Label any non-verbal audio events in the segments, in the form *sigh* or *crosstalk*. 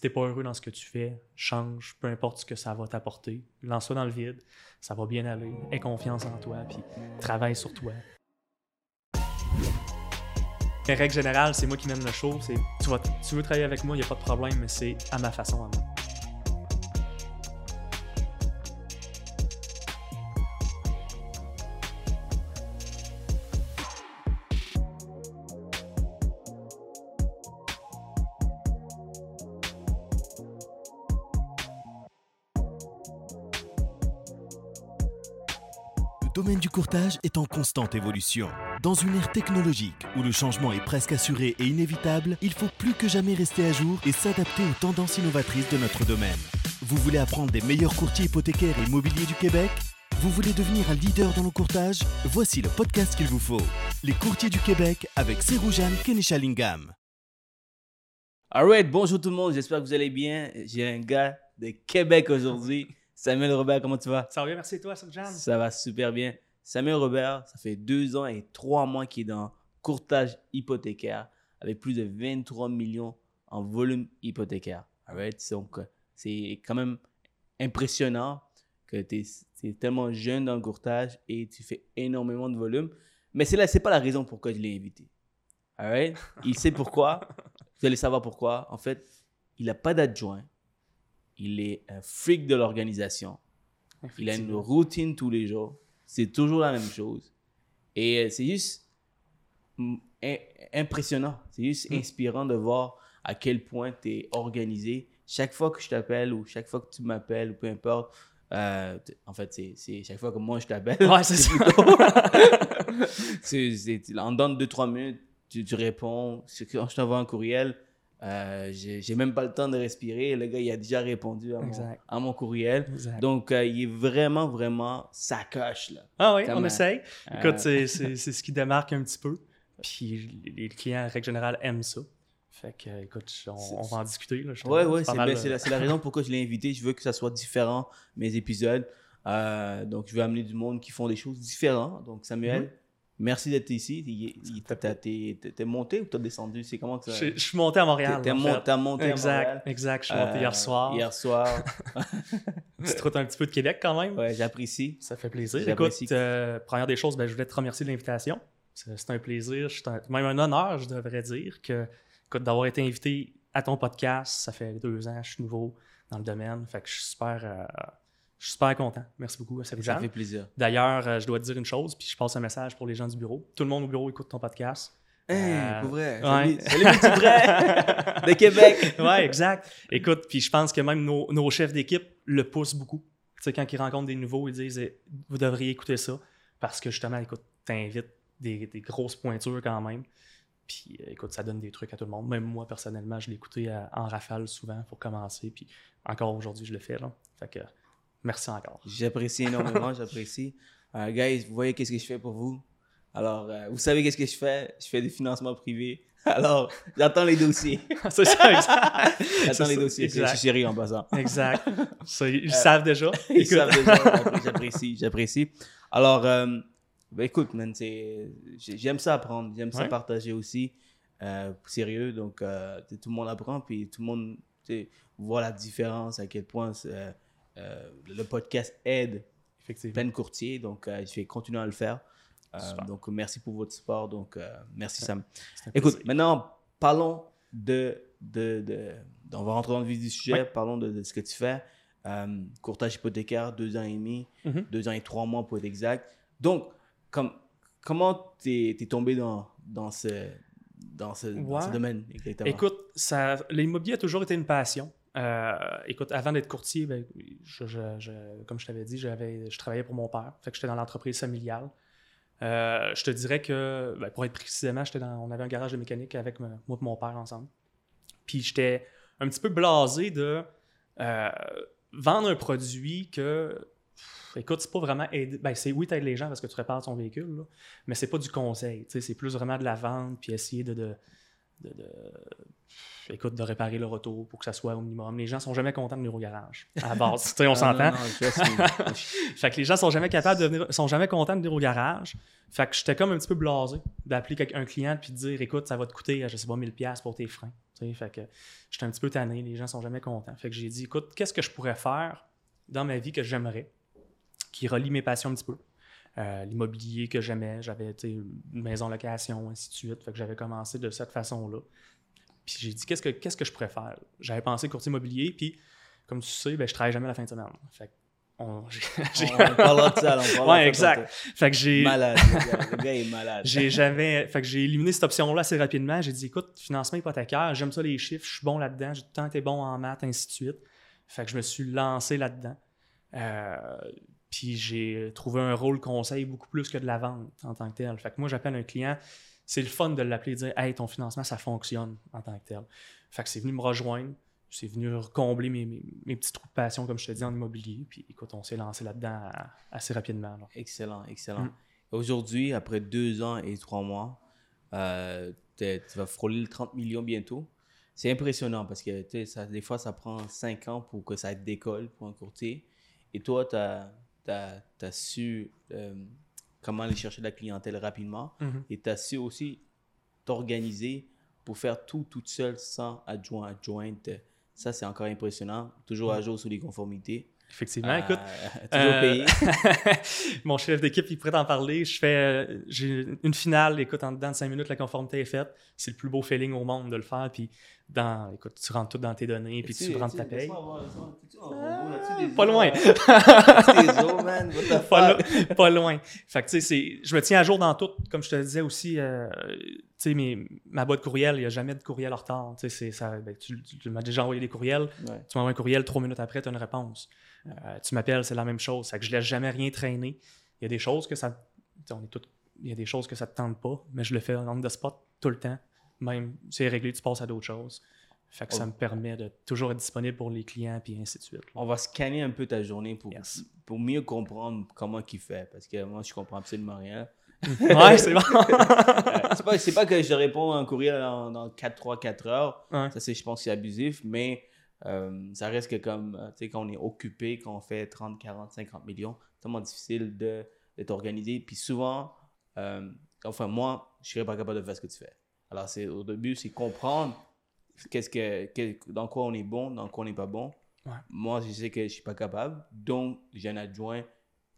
si t'es pas heureux dans ce que tu fais, change, peu importe ce que ça va t'apporter. Lance-toi dans le vide, ça va bien aller. Aie confiance en toi, puis travaille sur toi. Règle générale, c'est moi qui mène le show. Tu, vas, tu veux travailler avec moi, il n'y a pas de problème, mais c'est à ma façon à moi. Courtage est en constante évolution. Dans une ère technologique où le changement est presque assuré et inévitable, il faut plus que jamais rester à jour et s'adapter aux tendances innovatrices de notre domaine. Vous voulez apprendre des meilleurs courtiers hypothécaires et immobiliers du Québec? Vous voulez devenir un leader dans le courtage? Voici le podcast qu'il vous faut. Les courtiers du Québec avec Seroujan Kenishalingam. Alright, bonjour tout le monde, j'espère que vous allez bien. J'ai un gars de Québec aujourd'hui. Samuel Robert, comment tu vas? Ça va bien, merci toi, Jean. Ça va super bien. Samuel Robert, ça fait deux ans et trois mois qu'il est dans courtage hypothécaire avec plus de 23 millions en volume hypothécaire. Alright? Donc, c'est quand même impressionnant que tu es, tellement jeune dans le courtage et tu fais énormément de volume. Mais c'est là, c'est pas la raison pourquoi je l'ai invité. Alright? Il sait pourquoi. *laughs* Vous allez savoir pourquoi. En fait, il n'a pas d'adjoint il est un freak de l'organisation. Il a une routine tous les jours. C'est toujours la même chose. Et euh, c'est juste impressionnant. C'est juste mm. inspirant de voir à quel point tu es organisé. Chaque fois que je t'appelle ou chaque fois que tu m'appelles ou peu importe, euh, en fait, c'est chaque fois que moi je t'appelle. Ouais, *laughs* c'est ça. *laughs* en donne 2-3 minutes, tu, tu réponds. Quand je t'envoie un courriel, euh, j'ai même pas le temps de respirer. Le gars, il a déjà répondu à, mon, courriel. Donc, euh, il est vraiment, vraiment ça coche. Là. Ah oui, on essaye. Écoute, *laughs* c'est ce qui démarque un petit peu. Puis les clients, en règle générale, aiment ça. Fait que, écoute, on, va en discuter. Là, ouais, ouais, c'est la, la, raison *laughs* pourquoi je l'ai invité. Je veux que ça soit différent, mes épisodes. Euh, donc, je veux amener du monde qui font des choses différentes. Donc, Samuel, mm-hmm. Merci d'être ici. T'es monté ou t'as descendu? C'est comment que ça... Je, suis monté à Montréal. T'es monté, monté exact, à Montréal. Exact, je suis monté hier euh, soir. Hier soir. *laughs* tu te un petit peu de Québec quand même. Ouais, j'apprécie. Ça fait plaisir. Écoute, euh, première des choses, ben, je voulais te remercier de l'invitation. C'est un plaisir, même un honneur, je devrais dire, que d'avoir été invité à ton podcast. Ça fait deux ans, je suis nouveau dans le domaine. Fait que je suis super... Euh, je suis super content. Merci beaucoup à Ça fait plaisir. D'ailleurs, euh, je dois te dire une chose, puis je passe un message pour les gens du bureau. Tout le monde au bureau écoute ton podcast. Hey, euh, pour vrai. Ouais. Salut, *laughs* *laughs* de Québec. ouais, exact. Écoute, puis je pense que même nos, chefs d'équipe le poussent beaucoup. Tu sais, quand ils rencontrent des nouveaux, ils disent eh, Vous devriez écouter ça. Parce que justement, écoute, t'invites des, des grosses pointures quand même. Puis euh, écoute, ça donne des trucs à tout le monde. Même moi, personnellement, je l'ai écouté en rafale souvent pour commencer. Puis encore aujourd'hui, je le fais. Là. Fait que Merci encore. J'apprécie *laughs* énormément, j'apprécie. Euh, guys, vous voyez qu'est-ce que je fais pour vous? Alors, euh, vous savez qu'est-ce que je fais? Je fais des financements privés. *laughs* Alors, j'attends les dossiers. *laughs* c'est ça, exact. j'attends les dossiers. Je suis chéri en passant. Exact. ils savent déjà. ils savent déjà. J'apprécie, j'apprécie. Alors, euh, ben, écoute, man, j'aime ça apprendre. J'aime ça partager aussi. sérieux. Donc, tout le monde apprend. Puis tout le monde voit la différence, à quel point euh, le podcast aide plein de courtiers, donc euh, je vais continuer à le faire. Euh, donc merci pour votre support, donc merci Sam. Écoute, maintenant parlons de, de, de, On va rentrer dans le vif du sujet, parlons de, ce que tu fais. courtage hypothécaire, deux ans et demi, mm-hmm. deux ans et trois mois pour être exact. Donc, comme, comment tu es, tombé dans, dans ce, dans ce, dans ce domaine exactement? Écoute, l'immobilier a toujours été une passion. Euh, écoute, avant d'être courtier, ben, comme je t'avais dit, je travaillais pour mon père. Fait que j'étais dans l'entreprise familiale. Euh, je te dirais que, ben, pour être précisément, dans, on avait un garage de mécanique avec moi et mon père ensemble. Puis j'étais un petit peu blasé de euh, vendre un produit que, écoute, c'est pas vraiment aider. Ben, c'est oui, t'aides les gens parce que tu répares ton véhicule, mais c'est pas du conseil. C'est plus vraiment de la vente puis essayer de, écoute, de réparer le retour pour que ça soit au minimum. Les gens sont jamais contents de venir au garage, à la base. on *laughs* s'entend. *laughs* fait que les gens sont jamais capables de venir, sont jamais contents de venir au garage. Fait que j'étais comme un petit peu blasé d'appeler un client puis de dire, écoute, ça va te coûter, je sais pas, 1000$ pour tes freins. Fait que j'étais un petit peu tanné, les gens sont jamais contents. Fait que j'ai dit, écoute, qu'est-ce que je pourrais faire dans ma vie que j'aimerais, qui relie mes passions un petit peu. Euh, l'immobilier que j'aimais, j'avais une maison location, ainsi de suite. Fait que j'avais commencé de cette façon-là. Puis j'ai dit, qu'est-ce que, qu'est-ce que je faire? J'avais pensé courtier immobilier, puis comme tu sais, ben, je travaille jamais la fin de semaine. Fait que on, parlera de ça. On ouais, exact. Fait que j'ai. Malade. Le gars, est malade. j'avais, fait que j'ai éliminé cette option-là assez rapidement. J'ai dit, écoute, financement hypothécaire, j'aime ça les chiffres, je suis bon là-dedans, j'ai tout le temps été bon en maths, ainsi de suite. Fait que je me suis lancé là-dedans. Euh, puis j'ai trouvé un rôle conseil beaucoup plus que de la vente en tant que tel. Fait que moi, j'appelle un client, c'est le fun de l'appeler et de dire Hey, ton financement, ça fonctionne en tant que tel. Fait que c'est venu me rejoindre, c'est venu combler mes, mes, petits trous de passion, comme je te dis, en immobilier. Puis écoute, on s'est lancé là-dedans assez rapidement. Excellent, excellent. Mm. Aujourd'hui, après deux ans et trois mois, euh, tu vas frôler le 30 millions bientôt. C'est impressionnant parce que ça, des fois, ça prend cinq ans pour que ça décolle pour un courtier. Et toi, tu as tu as, su euh, comment aller chercher de la clientèle rapidement mhm. et tu as su aussi t'organiser pour faire tout toute seule sans adjoint, adjointe. Ça, c'est encore impressionnant. Toujours à mhm. jour sous les conformités. Effectivement, écoute. *laughs* Euh, *laughs* mon chef d'équipe, il pourrait t'en parler. Je fais, euh, j'ai une finale, écoute, en dedans de cinq minutes, la conformité est faite. C'est le plus beau feeling au monde de le faire. Puis, dans, écoute, tu rentres tout dans tes données, puis tu rentres ta paye. Pas loin. *laughs* pas, loin. Fait que, tu sais, je me tiens à jour dans tout. Comme je te disais aussi, euh, tu sais, ma boîte courriel, il n'y a jamais de courriel en retard. Tu sais, ben, tu, m'as déjà envoyé des courriels. Tu m'envoies un courriel, trois minutes après, tu as une réponse. Euh, tu m'appelles, c'est la même chose. Que je laisse jamais rien traîner. Il y a des choses que ça. On est tout, il y a des choses que ça te tente pas, mais je le fais on the spot tout le temps. Même, c'est réglé, tu passes à d'autres choses. Fait que ça me permet de toujours être disponible pour les clients, puis ainsi de suite. On va scanner un peu ta journée pour, pour mieux comprendre comment il fait. Parce que moi, je comprends absolument rien. *laughs* ouais, c'est bon. *laughs* c'est pas, pas, que je réponds à un courriel dans, dans 4-3-4 heures. Ça, c'est, je pense que c'est abusif, mais euh, ça reste que comme, euh, tu sais, quand on est occupé, quand on fait 30, 40, 50 millions, c'est tellement difficile de, de t'organiser. Puis souvent, euh, enfin, moi, je serais pas capable de faire ce que tu fais. Alors, c'est, au début, c'est comprendre qu'est-ce que, dans quoi on est bon, dans quoi on n'est pas bon. Moi, je sais que je suis pas capable. Donc, j'ai un adjoint.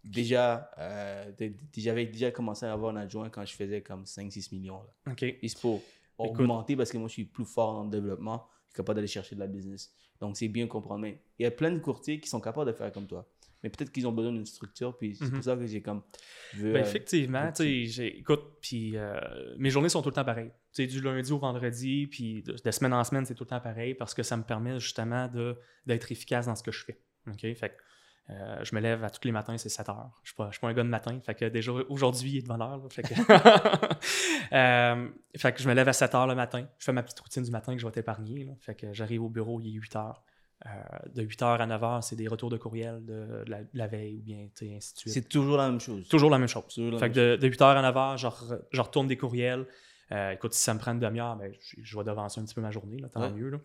Déjà, j'avais déjà commencé à avoir un adjoint quand je faisais comme 5-6 millions. Là. OK. Il faut augmenter parce que moi, je suis plus fort le développement. Je suis capable d'aller chercher de la business. Donc, c'est bien comprendre. Mais il y a plein de courtiers qui sont capables de faire comme toi. Mais peut-être qu'ils ont besoin d'une structure, puis c'est pour mhm. ça que j'ai comme. ben, effectivement, tu sais, écoute, puis euh, mes journées sont tout le temps pareilles. Sais, du lundi au vendredi, puis de, semaine en semaine, c'est tout le temps pareil parce que ça me permet justement d'être efficace dans ce que je fais. OK? Fait euh, je me lève à tous les matins, c'est 7 heures. Je ne suis, pas un gars de matin. Fait que déjà, aujourd'hui, il est de bonne heure. fait, que *laughs* euh, fait, que je me lève à 7 heures le matin. Je fais ma petite routine du matin que je vais t'épargner. Fait que j'arrive au bureau, il est 8 heures. Euh, de 8 heures à 9 heures, c'est des retours de courriel de, la, veille ou bien ainsi de suite. C'est toujours la même chose. Toujours la même chose. fait que de, 8 heures à 9 heures, je, je retourne des courriels. Euh, écoute, si ça me prend une demi-heure, ben, je, vais devancer un petit peu ma journée, là, tant mieux. Là.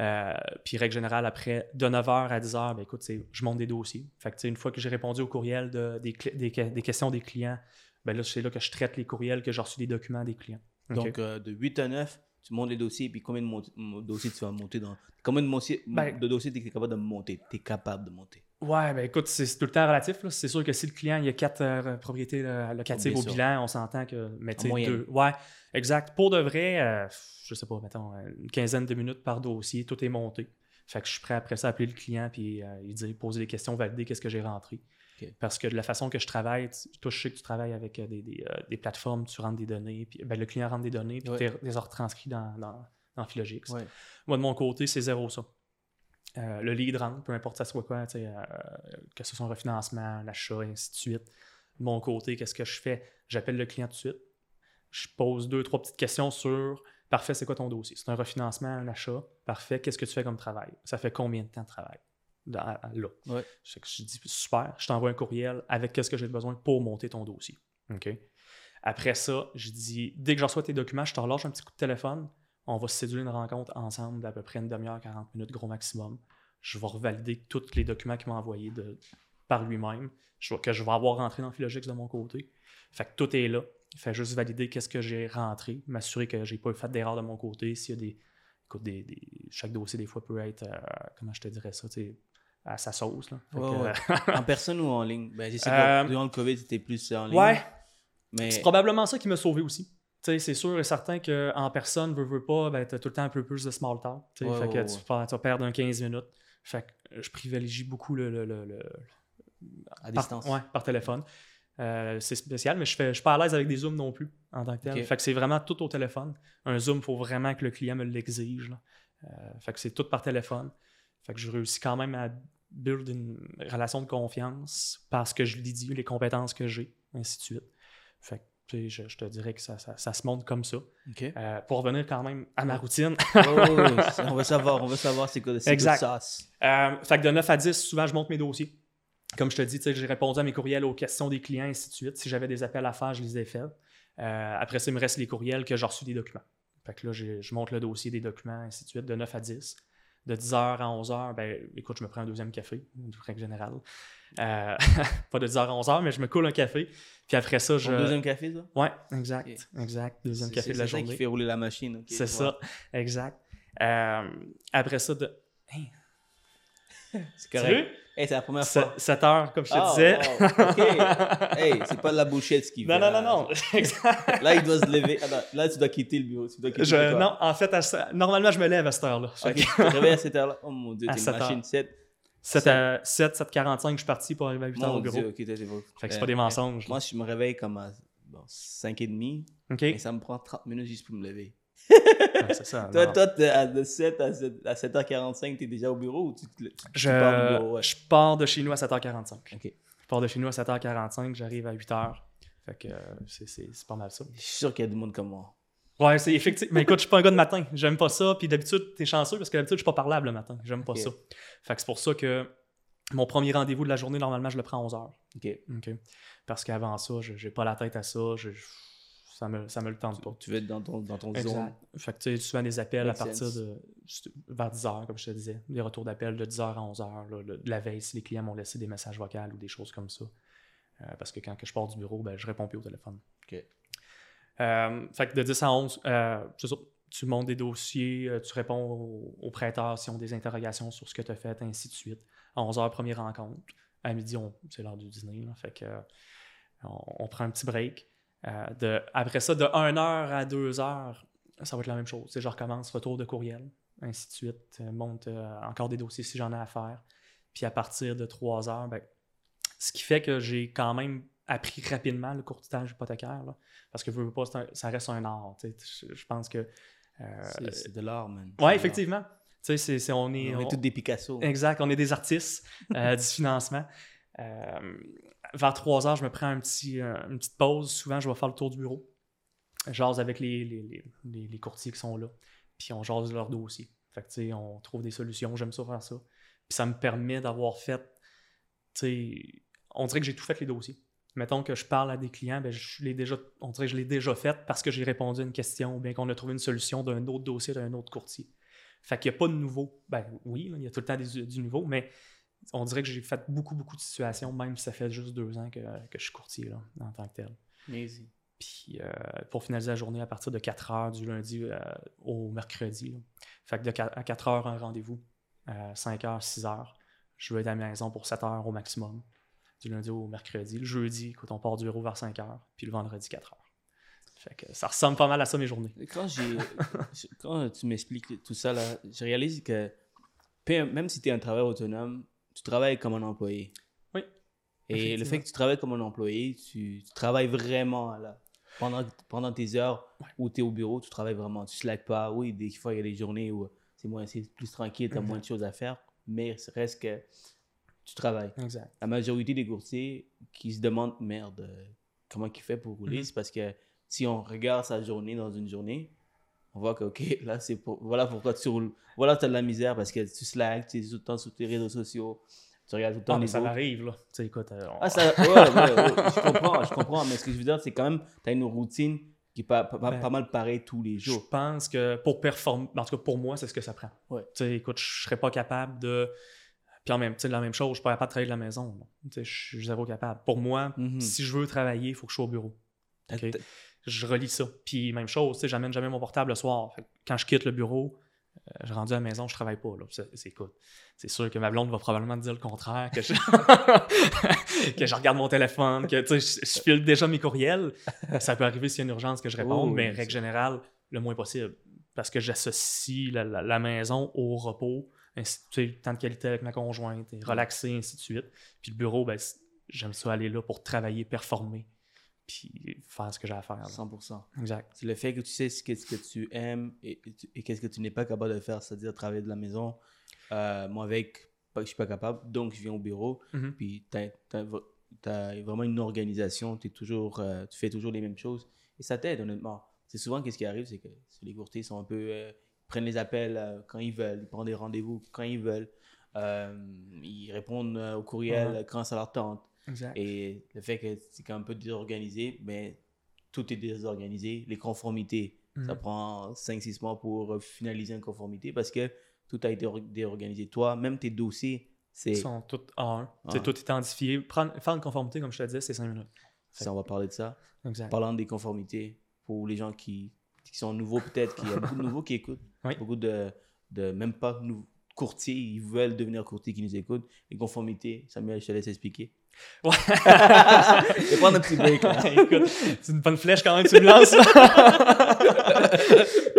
Euh, puis, règle générale, après, de 9h à 10h, ben, écoute, je monte des dossiers. Fait que, une fois que j'ai répondu au courriel de, des, des, questions des clients, ben, là, c'est là que je traite les courriels, que j'ai reçu des documents des clients. Donc, euh, de 8 à 9, tu montes les dossiers, puis combien de dossiers tu vas monter dans. Combien de, ben de dossiers tu es capable de monter Tu es capable de monter? Ouais, ben écoute, c'est tout le temps relatif. C'est sûr que si le client il y a quatre euh, propriétés locatives au bilan, on s'entend que. Mais deux. Ouais, exact. Pour de vrai, euh, je sais pas, mettons, une quinzaine de minutes par dossier, tout est monté. Fait que je suis prêt après ça à appeler le client puis euh, il dit poser des questions, valider qu'est-ce que j'ai rentré. Parce que de la façon que je travaille, toi, je sais que tu travailles avec des, des, des plateformes, tu rentres des données, puis ben, le client rentre des données, puis tu les retranscrit dans, dans, dans Philogix. Moi, de mon côté, c'est zéro ça. Euh, le lead rentre, peu importe ça soit quoi, euh, que ce soit un refinancement, l'achat, et ainsi de suite. De mon côté, qu'est-ce que je fais? J'appelle le client tout de suite. Je pose deux, trois petites questions sur Parfait, c'est quoi ton dossier? C'est un refinancement, un achat. Parfait, qu'est-ce que tu fais comme travail? Ça fait combien de temps de travail? là. Je, dis super, je t'envoie un courriel avec qu'est-ce que j'ai besoin pour monter ton dossier. OK? Après ça, je dis dès que je reçois tes documents, je te relâche un petit coup de téléphone on va séduire une rencontre ensemble d'à peu près une demi-heure, 40 minutes, gros maximum. Je vais revalider tous les documents qu'il m'a envoyés de, par lui-même, que je vais avoir rentré dans Philogix de mon côté. Fait que tout est là. Il fait juste valider qu'est-ce que j'ai rentré, m'assurer que j'ai pas fait d'erreur de mon côté, s'il y a des, écoute, des, des- chaque dossier, des fois, peut être, euh, comment je te dirais ça, à sa sauce. Là. Que, ouais. en personne ou en ligne? Ben, Euh, que durant le COVID, c'était plus en ligne. ouais, Mais c'est probablement ça qui m'a sauvé aussi. C'est sûr et certain qu'en personne, veux, veux pas, ben, tout le temps un peu plus de small talk. Ouais, fait que tu, tu vas perdre un 15 minutes. Fait que je privilégie beaucoup le, le- le- le- à par, distance. ouais, par téléphone. Euh, c'est spécial, mais je ne suis pas à l'aise avec des zooms non plus en tant que tel. Fait que c'est vraiment tout au téléphone. Un zoom, il faut vraiment que le client me l'exige. Euh, fait que c'est tout par téléphone. Fait que je réussis quand même à build une relation de confiance parce que je lui dis les compétences que j'ai, ainsi de suite. Fait que je, je te dirais que ça, ça- ça se monte comme ça. Euh, pour revenir quand même à ma routine, Oh, on va savoir, on va savoir c'est quoi, c'est Exact. Euh, fait que de 9 à 10, souvent, je monte mes dossiers. Comme je te dis, j'ai répondu à mes courriels aux questions des clients, et ainsi de suite. Si j'avais des appels à faire, je les ai faits. Euh, après ça, il me reste les courriels que j'ai reçus des documents. Fait que là, je monte le dossier des documents, ainsi de suite, de 9 à 10. De 10h à 11h, ben, écoute, je me prends un deuxième café, de règle générale. Euh, *laughs* pas de 10h à 11h, mais je me coule un café. Puis après ça, je. Deuxième café, ça? Ouais, exact, exact. Deuxième café de la C'est ça journée. qui fait rouler la machine. C'est ça, exact. Euh, après ça, de. *laughs* C'est correct. Hey, c'est la première fois. 7 heures, comme je te Ah, disais. wow, ok. *laughs* Hey, c'est pas de la bullshit ce qu'il Non, non, non, non. Exact. Là, il doit se lever. Attends, là, tu dois quitter le bureau. Tu dois quitter Je- quoi? non, en fait, à normalement, je me lève à cette heure-là. Ok, tu te réveilles à cette heure-là. Oh mon dieu, t'es une 7 machine 7. 7 à 7, 7h45, je suis parti pour arriver à 8h Mon au bureau. dieu, Fait que c'est euh, pas des mensonges. Moi, je me réveille comme à bon, 5h30 OK? et ça me prend 30 minutes juste pour me lever. *laughs* Ça. *laughs* Toi, toi de 7 à, 7 à 7h45, t'es déjà au bureau ou tu, tu, tu je, pars du bureau? Ouais? je pars de chez nous à 7h45. Ok. Je pars de chez nous à 7h45, j'arrive à 8h. Fait que euh, c'est pas mal ça. Je suis sûr qu'il y a du monde comme moi. Ouais, c'est effectif. Mais écoute, je suis pas un gars de matin. J'aime pas ça. Puis d'habitude, t'es chanceux parce que d'habitude, je suis pas parlable le matin. J'aime pas ça. Fait que c'est pour ça que mon premier rendez-vous de la journée, normalement, je le prends à 11h. Ok. OK. Parce qu'avant ça, je j'ai pas la tête à ça. Je, ça, me, ça me le tente pas. Tu veux être dans ton, dans ton zone. Fait que tu sais, souvent des appels à partir sense. de vers 10h, comme je te disais. Des retours d'appels de 10h à 11h. là, le- la veille, si les clients m'ont laissé des messages vocaux ou des choses comme ça. Euh, parce que quand que je pars du bureau, ben, je réponds plus au téléphone. Ok. Euh, fait que de 10 à 11, euh, c'est ça. Tu montes des dossiers, euh, tu réponds aux, aux prêteurs s'ils ont des interrogations sur ce que tu as fait, ainsi de suite. À 11h, première rencontre. À midi, c'est l'heure du dîner. fait que, on, prend un petit break. Après ça, de 1h à 2h, ça va être la même chose. Je recommence, retour de courriel, ainsi de suite. Monte encore des dossiers si j'en ai à faire. Puis à partir de 3h, ben, ce qui fait que j'ai quand même appris rapidement le courtage hypothécaire. là. parce que veux, veux pas, un- ça reste un art. Je, je pense que. euh, C'est de l'art, man. Ouais, effectivement. Tu sais, c'est- c'est- on est. On est tous des Picasso. Exact, on est des artistes euh, *laughs* du financement. Euh, vers 3 heures, je me prends un petit, une petite pause. Souvent, je vais faire le tour du bureau. Jase avec les, les, les- les- les courtiers qui sont là. Puis on jase leur dossier. Fait que, tu sais, on trouve des solutions. J'aime ça faire ça. Puis ça me permet d'avoir fait. Tu sais, on dirait que j'ai tout fait les dossiers. Mettons que je parle à des clients, ben je l'ai déjà, on dirait que je l'ai déjà fait parce que j'ai répondu à une question ou bien qu'on a trouvé une solution d'un autre dossier d'un autre courtier. Fait qu'il n'y a pas de nouveau. Ben oui, il y a tout le temps des- du nouveau, mais on dirait que j'ai fait beaucoup, beaucoup de situations, même si ça fait juste deux ans que, que je suis courtier là, en tant que tel. Easy. Puis euh, pour finaliser la journée à partir de 4 heures du lundi euh, au mercredi. là. Fait que de 4 à 4 heures, un rendez-vous. À 5 heures, 6 heures. Je vais être à la maison pour 7 heures au maximum. Du lundi au mercredi. Le jeudi, écoute, on part du bureau vers 5 heures. Puis le vendredi, 4 heures. Fait que ça ressemble pas mal à ça mes journées. Quand, *laughs* tu m'expliques tout ça, là, je réalise que même si tu es un travailleur autonome, tu travailles comme un employé. Oui, Et le fait que tu travailles comme un employé, tu, tu travailles vraiment là. Pendant, pendant tes heures où tu es au bureau, tu travailles vraiment. Tu slack pas. Oui, des fois, il y a des journées où c'est, plus tranquille, tu as moins de choses à faire, mais reste que tu travailles. Exact. La majorité des courtiers qui se demandent, merde, euh, comment il fait pour rouler, Mhm. c'est parce que si on regarde sa journée dans une journée, on voit que, OK, *laughs* là, c'est pour... voilà pourquoi tu roules. Voilà, tu as de la misère parce que tu slack, tu es tout le temps sur tes réseaux sociaux, tu regardes tout le temps Non, mais les ça autres. m'arrive, là. Tu sais, écoute, euh, on- Ah, ça, *laughs* ouais, ouais, ouais, je comprends, je comprends, mais ce que je veux dire, c'est quand même, tu as une routine qui est pas, pas, Ben, pas mal pareille tous les Je jours. pense que pour performer, en tout cas pour moi, c'est ce que ça prend. Ouais. Tu sais, écoute, je serais pas capable de. Puis en même, tu sais, la même chose, je suis pas capable de travailler de la maison. je suis zéro capable. Pour moi, Mhm. si je veux travailler, il faut que je sois au bureau. Je relis ça. Puis même chose, tu sais, j'amène jamais mon portable le soir. Fait quand je quitte le bureau, je rendu à la maison, je travaille pas. Là. C'est, écoute, c'est sûr que ma blonde va probablement dire le contraire, que je, *laughs* que je regarde mon téléphone, que je, je file déjà mes courriels. Ça peut arriver s'il y a une urgence que je réponde, Oh, mais règle générale, le moins possible. Parce que j'associe la, la- la maison au repos, ainsi, tu sais, temps de qualité avec ma conjointe, et relaxer, ainsi de suite. Puis le bureau, ben, j'aime ça aller là pour travailler, performer, puis faire ce que j'ai à faire. là. 100%. Exact. C'est le fait que tu sais ce que, ce que tu aimes et, et et qu'est-ce que tu n'es pas capable de faire, c'est-à-dire travailler de la maison. Euh, moi, avec, je suis pas capable, donc je viens au bureau. Mhm. Puis tu as, vraiment une organisation, t'es toujours, euh, tu fais toujours les mêmes choses. Et ça t'aide, honnêtement. C'est souvent, qu'est-ce qui arrive, c'est que les courtiers sont un peu. euh, prennent les appels euh, quand ils veulent, ils prennent des rendez-vous quand ils veulent. Euh, ils répondent euh, au courriel Ouais. quand ça leur tente. Exact. Et le fait que c'est un peu désorganisé, mais tout est désorganisé. Les conformités, ça Mhm. prend 5-6 mois pour finaliser une conformité parce que tout a été or- déorganisé. Toi, même tes dossiers, c'est. Ils sont tous A1. C'est Ah. tout identifié. Prendre, faire une conformité, comme je te disais, c'est 5 minutes. Ça, on va parler de ça. Exact. Parlant des conformités, pour les gens qui, qui sont nouveaux, peut-être, qu'il y a beaucoup de *laughs* nouveaux qui écoutent, Oui. beaucoup de, de même pas courtiers, ils veulent devenir courtiers qui nous écoutent. Les conformités, Samuel, je te laisse expliquer. Ouais. *laughs* Je vais prendre un petit break. *laughs* Écoute, c'est une bonne flèche quand même tu me lances.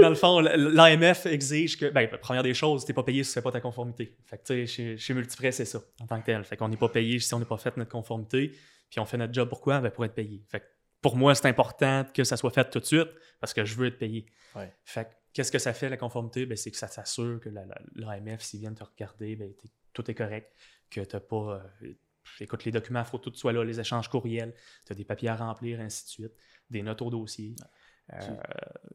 Dans le fond, l'AMF exige que, ben, première des choses, tu n'es pas payé si tu ne fais pas ta conformité. Fait que, tu sais, chez, chez Multiprès, c'est ça, en tant que tel. Fait qu'on n'est pas payé si on n'a pas fait notre conformité. Puis on fait notre job pourquoi? Ben, pour être payé. Fait que pour moi, c'est important que ça soit fait tout de suite parce que je veux être payé. Ouais. Fait qu'est-ce que ça fait, la conformité? Ben, c'est que ça s'assure que la- la- l'AMF, s'ils viennent te regarder, ben, tout est correct. Que tu n'as pas. euh, écoute, les documents, il faut que tout soit là, les échanges courriels, tu as des papiers à remplir, ainsi de suite, des notes au dossier. Euh,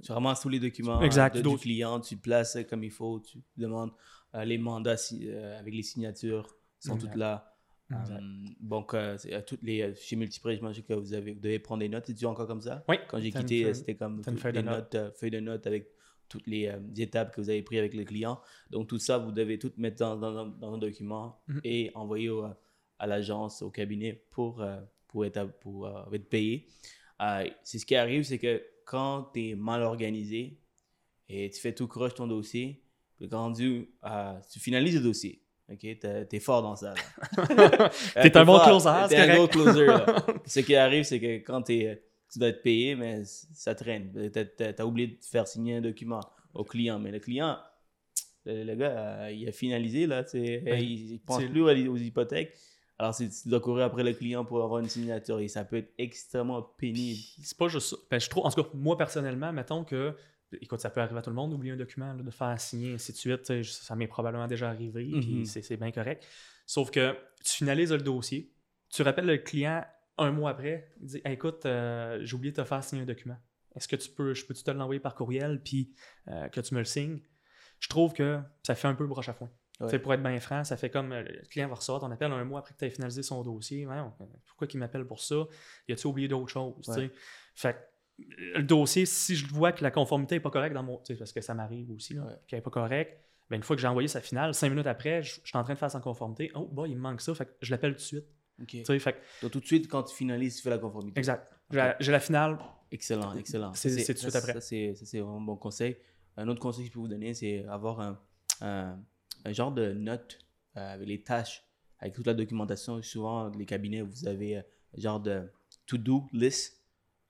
Tu ramasses tous les documents Exact, de- du client, tu places comme il faut, tu demandes euh, les mandats si- euh, avec les signatures sont Exact. toutes là. Exact. Euh, donc, euh, c'est- à toutes les, euh, chez j'imagine que vous, avez, vous devez prendre des notes. C'est-tu encore comme ça? Oui. Quand j'ai quitté, c'était comme t'as une toutes feuille de les notes. euh, feuille de notes avec toutes les euh, étapes que vous avez prises avec le client. Donc, tout ça, vous devez tout mettre dans, dans- dans un document Mhm. et envoyer au- à l'agence, au cabinet pour, euh, pour, être, pour euh, être payé. Euh, c'est ce qui arrive, c'est que quand tu es mal organisé et tu fais tout croche ton dossier, puis rendu, euh, tu finalises le dossier. Ok, T'es- t'es fort dans ça. *laughs* *laughs* Euh, T'es un bon closer, T'es un bon closer. là. *laughs* Ce qui arrive, c'est que quand t'es- tu dois être payé, mais ça traîne. T'as- T'as oublié de faire signer un document au client, mais le client, le, le gars, euh, il a finalisé, là, tu sais, Ben, il, il pense plus aux, aux hypothèques. Alors, tu dois courir après le client pour avoir une signature et ça peut être extrêmement pénible. C'est pas juste ça. Ben, je trouve, en tout cas, moi personnellement, mettons que, écoute, ça peut arriver à tout le monde d'oublier un document, là, de faire signer, ainsi de suite. Ça m'est probablement déjà arrivé, puis Mhm. c'est c'est bien correct. Sauf que tu finalises le dossier, tu rappelles le client un mois après, il dit Hey, écoute, euh, j'ai oublié de te faire signer un document. Est-ce que tu peux, je peux-tu te l'envoyer par courriel, puis euh, que tu me le signes? Je trouve que ça fait un peu broche à foin. Ouais. Pour être bien franc, ça fait comme euh, le client va recevoir ton appel un mois après que tu aies finalisé son dossier. Pourquoi il m'appelle pour ça? Y a-tu oublié d'autres choses? Ouais. Fait que, le dossier, si je vois que la conformité n'est pas correcte dans mon. Parce que ça m'arrive aussi, là, Ouais. qu'elle n'est pas correcte, ben, une fois que j'ai envoyé sa finale, cinq minutes après, je je suis en train de faire sans conformité. Oh, bah, il me manque ça, fait que je l'appelle tout de suite. Ok. Tu sais, Fait Donc, tout de suite, quand tu finalises, tu fais la conformité. exact. J'ai la- J'ai la finale. Excellent, excellent. C'est- tout de suite après. Ça, c'est vraiment un bon conseil. Un autre conseil que je peux vous donner, c'est avoir un, un, un genre de note euh, avec les tâches, avec toute la documentation. Souvent, les cabinets, vous avez euh, un genre de to-do list,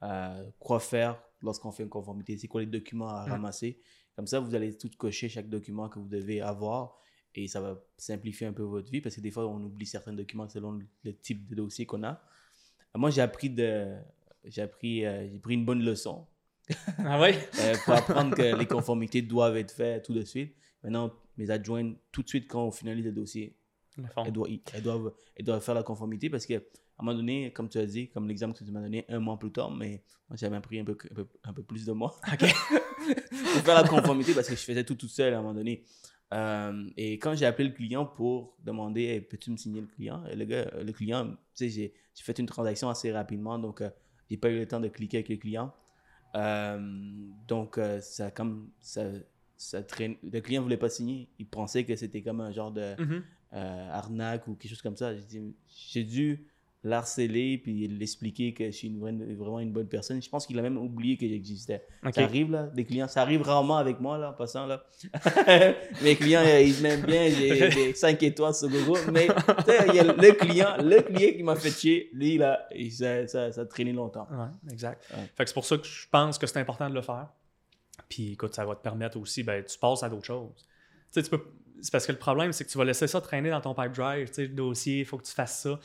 euh, quoi faire lorsqu'on fait une conformité, c'est quoi les documents à Mm. ramasser? Comme ça, vous allez tout cocher chaque document que vous devez avoir et ça va simplifier un peu votre vie parce que des fois, on oublie certains documents selon le- type de dossier qu'on a. Moi, j'ai appris de, j'ai appris, euh, j'ai pris une bonne leçon Ah ouais? *laughs* euh, pour apprendre que les conformités doivent être faites tout de suite. Maintenant, mes adjoints, tout de suite, quand on finalise le dossier. Elles doivent, elles doivent, elles doivent faire la conformité parce qu'à un moment donné, comme tu as dit, comme l'exemple que tu m'as donné un mois plus tard, mais moi, j'avais pris un peu, un peu, un peu plus de mois OK. *laughs* pour faire la conformité parce que je faisais tout tout seul à un moment donné. Euh, et quand j'ai appelé le client pour demander Hey, peux-tu me signer le client? Et le, gars, le client, tu sais, j'ai fait une transaction assez rapidement, donc euh, j'ai pas eu le temps de cliquer avec le client. Euh, donc, euh, ça comme ça, ça traîne. Le client voulait pas signer. Il pensait que c'était comme un genre de Mhm. Euh, arnaque ou quelque chose comme ça. J'ai dû l'harceler puis l'expliquer que je suis une vraiment une bonne personne. Je pense qu'il a même oublié que j'existais. Ça arrive là, des clients, ça arrive rarement avec moi là, en passant là. *laughs* Mes clients, euh, ils m'aiment bien, j'ai *laughs* des 5 étoiles sur Google, mais tu sais, il y a le client, le client qui m'a fait chier, lui là, il- ça, ça, ça a traîné longtemps. Ouais, exact. Ouais. Fait que c'est pour ça que je pense que c'est important de le faire. Puis écoute, ça va te permettre aussi, ben, tu passes à d'autres choses. Tu sais, tu peux. C'est parce que le problème, c'est que tu vas laisser ça traîner dans ton pipe drive, tu sais, le dossier, il faut que tu fasses ça.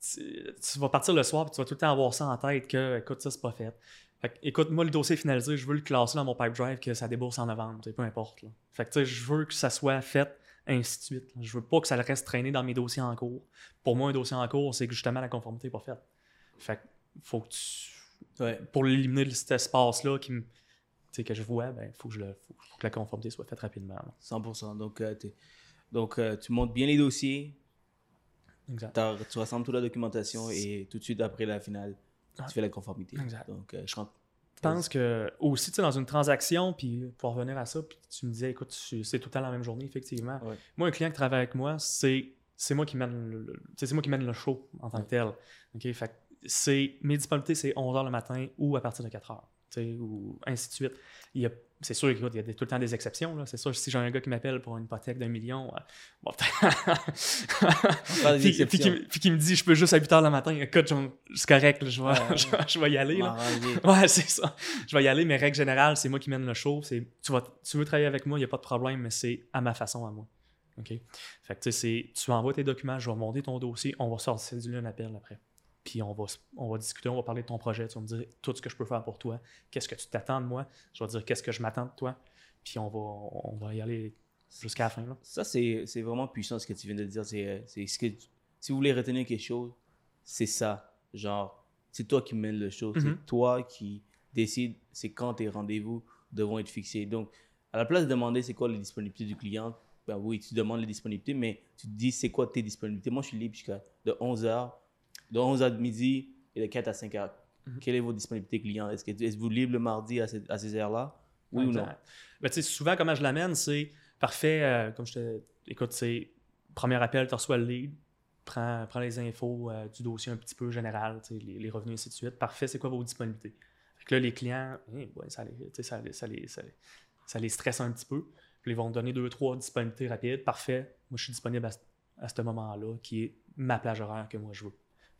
Tu, tu vas partir le soir, puis tu vas tout le temps avoir ça en tête que, écoute, ça, c'est pas fait. Fait que, écoute, moi, le dossier finalisé, je veux le classer dans mon pipe drive que ça débourse en novembre, peu importe. là. Fait que, tu sais, je veux que ça soit fait, ainsi de suite. là. Je veux pas que ça reste traîner dans mes dossiers en cours. Pour moi, un dossier en cours, c'est que justement la conformité n'est pas faite. Fait que, faut que tu Ouais. pour l'éliminer de cet espace-là qui me- que je vois, ben, faut, que je le, faut, faut que la conformité soit faite rapidement. là. 100%. Donc, euh, donc euh, tu montes bien les dossiers, Exact. tu rassembles toute la documentation et tout de suite après la finale, tu fais la conformité. Exact. Donc, euh, je rentre. Je pense que aussi, tu sais, dans une transaction, puis pour revenir à ça, puis tu me disais, écoute, c'est tout le temps la même journée, effectivement. Ouais. Moi, un client qui travaille avec moi, c'est c'est moi qui mène le, c'est moi qui mène le show en tant que tel. OK? Fait c'est mes disponibilités, c'est 11h le matin ou à partir de 4h. Ou ainsi de suite. Il y a- C'est sûr qu'il y a des- tout le temps des exceptions. C'est sûr, si j'ai un gars qui m'appelle pour une hypothèque d'un million, euh, bon, *laughs* puis, puis qui, puis qui me dit je peux juste à 8h le matin, écoute, c'est correct, là, je, vais, Ouais. *laughs* je, vais- je vais y aller. Là. Ouais, c'est ça. Je vais y aller, mais règle générale, c'est moi qui mène le show. C'est, tu, vas, tu veux travailler avec moi, il n'y a pas de problème, mais c'est à ma façon, à moi. OK? Fait que tu sais, c'est, tu envoies tes documents, je vais monter ton dossier, on va sortir du un appel après. Puis on va, on va discuter, on va parler de ton projet, tu vas me dire tout ce que je peux faire pour toi, qu'est-ce que tu t'attends de moi, je vais te dire qu'est-ce que je m'attends de toi, puis on va, on va y aller jusqu'à la fin. Là. Ça, c'est c'est vraiment puissant ce que tu viens de dire. C'est euh, c'est ce que si vous voulez retenir quelque chose, c'est ça. Genre, c'est toi qui mènes le show. C'est toi qui décide c'est quand tes rendez-vous devront être fixés. Donc, à la place de demander c'est quoi les disponibilités du client, ben oui, tu demandes les disponibilités, mais tu te dis c'est quoi tes disponibilités. Moi, je suis libre jusqu'à de 11h, de 11h de midi et de 4 à 5h. Mhm. Quelle est votre disponibilité client? Est-ce que êtes-vous libre le mardi à, ces- à ces heures-là? Oui ou non? Exact. Ben, tu sais, souvent, comment je l'amène, c'est parfait, euh, comme je te. Écoute, c'est premier appel, tu reçois le lead, prends, prends les infos euh, du dossier un petit peu général, les, les revenus, ainsi de suite. Parfait, c'est quoi vos disponibilités? Fait que là, les clients, eh, ouais, ça, les, ça, les- ça, les, ça, les, stresse un petit peu. Puis ils vont te donner deux, trois disponibilités rapides. Parfait, moi, je suis disponible à, ce- à ce moment-là, qui est ma plage horaire que moi je veux.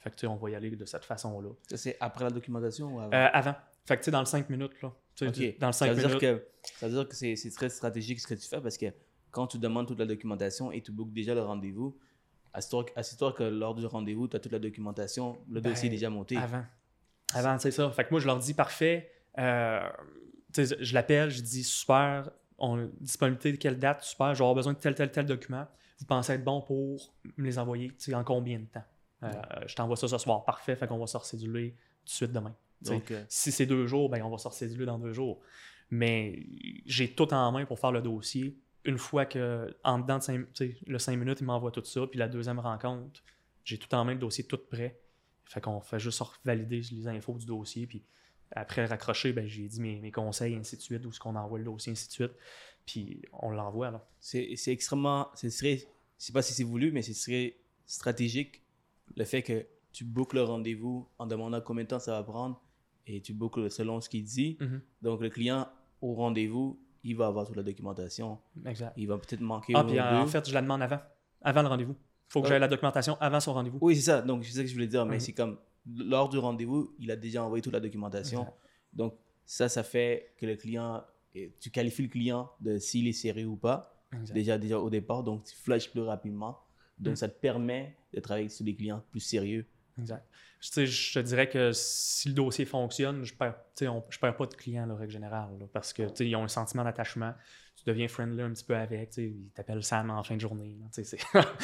Fait que, tu sais, on va y aller de cette façon-là. C'est après la documentation ou avant? Euh, avant. Fait que, tu sais, dans le 5 minutes, là. Dans le Ça 5 veut dire minutes. que, ça veut dire que c'est, très stratégique ce que tu fais parce que quand tu demandes toute la documentation et tu bookes déjà le rendez-vous, assure-toi que lors du rendez-vous, tu as toute la documentation, le Ben, dossier est déjà monté. Avant. Avant, c'est ça. Fait que moi, je leur dis parfait. euh, je l'appelle, je dis super, on, disponibilité de quelle date, super, je vais avoir besoin de tel, tel, tel document. Vous pensez être bon pour me les envoyer, tu sais, en combien de temps? Euh, Je t'envoie ça ce soir, parfait, fait qu'on va sortir du lait tout de suite demain. Donc, euh, si c'est deux jours, ben on va sortir du lait dans deux jours. Mais j'ai tout en main pour faire le dossier. Une fois que, en dedans de cinq, le 5 minutes, il m'envoie tout ça. Puis la deuxième rencontre, j'ai tout en main, le dossier tout prêt. Fait qu'on fait juste valider les infos du dossier. Puis après raccrocher, ben, j'ai dit mes, mes conseils, ainsi de suite, où est-ce qu'on envoie le dossier, ainsi de suite. Puis on l'envoie, c'est extrêmement. Ce serait, je sais pas si c'est voulu, mais ce serait stratégique le fait que tu bookes le rendez-vous en demandant combien de temps ça va prendre et tu bookes selon ce qu'il dit. Mhm. Donc, le client, au rendez-vous, il va avoir toute la documentation. Exact. Il va peut-être manquer Ah, puis en fait, je la demande avant. Avant le rendez-vous. faut que j'aie la documentation avant son rendez-vous. Oui, c'est ça. Donc, c'est ça que je voulais dire. Mais Mhm. c'est comme, lors du rendez-vous, il a déjà envoyé toute la documentation. Exact. Donc, ça, ça fait que le client, tu qualifies le client de s'il est sérieux ou pas, Exact. déjà, déjà au départ. Donc, tu flushes plus rapidement. Donc, Mhm. ça te permet de travailler sur des clients plus sérieux. Exact. Sais, je te dirais que si le dossier fonctionne, je perds, on- je perds pas de clients, la règle générale, là, parce que ils ont un sentiment d'attachement. Tu deviens friendly un petit peu avec. Ils t'appellent Sam en fin de journée. là, C'est *laughs*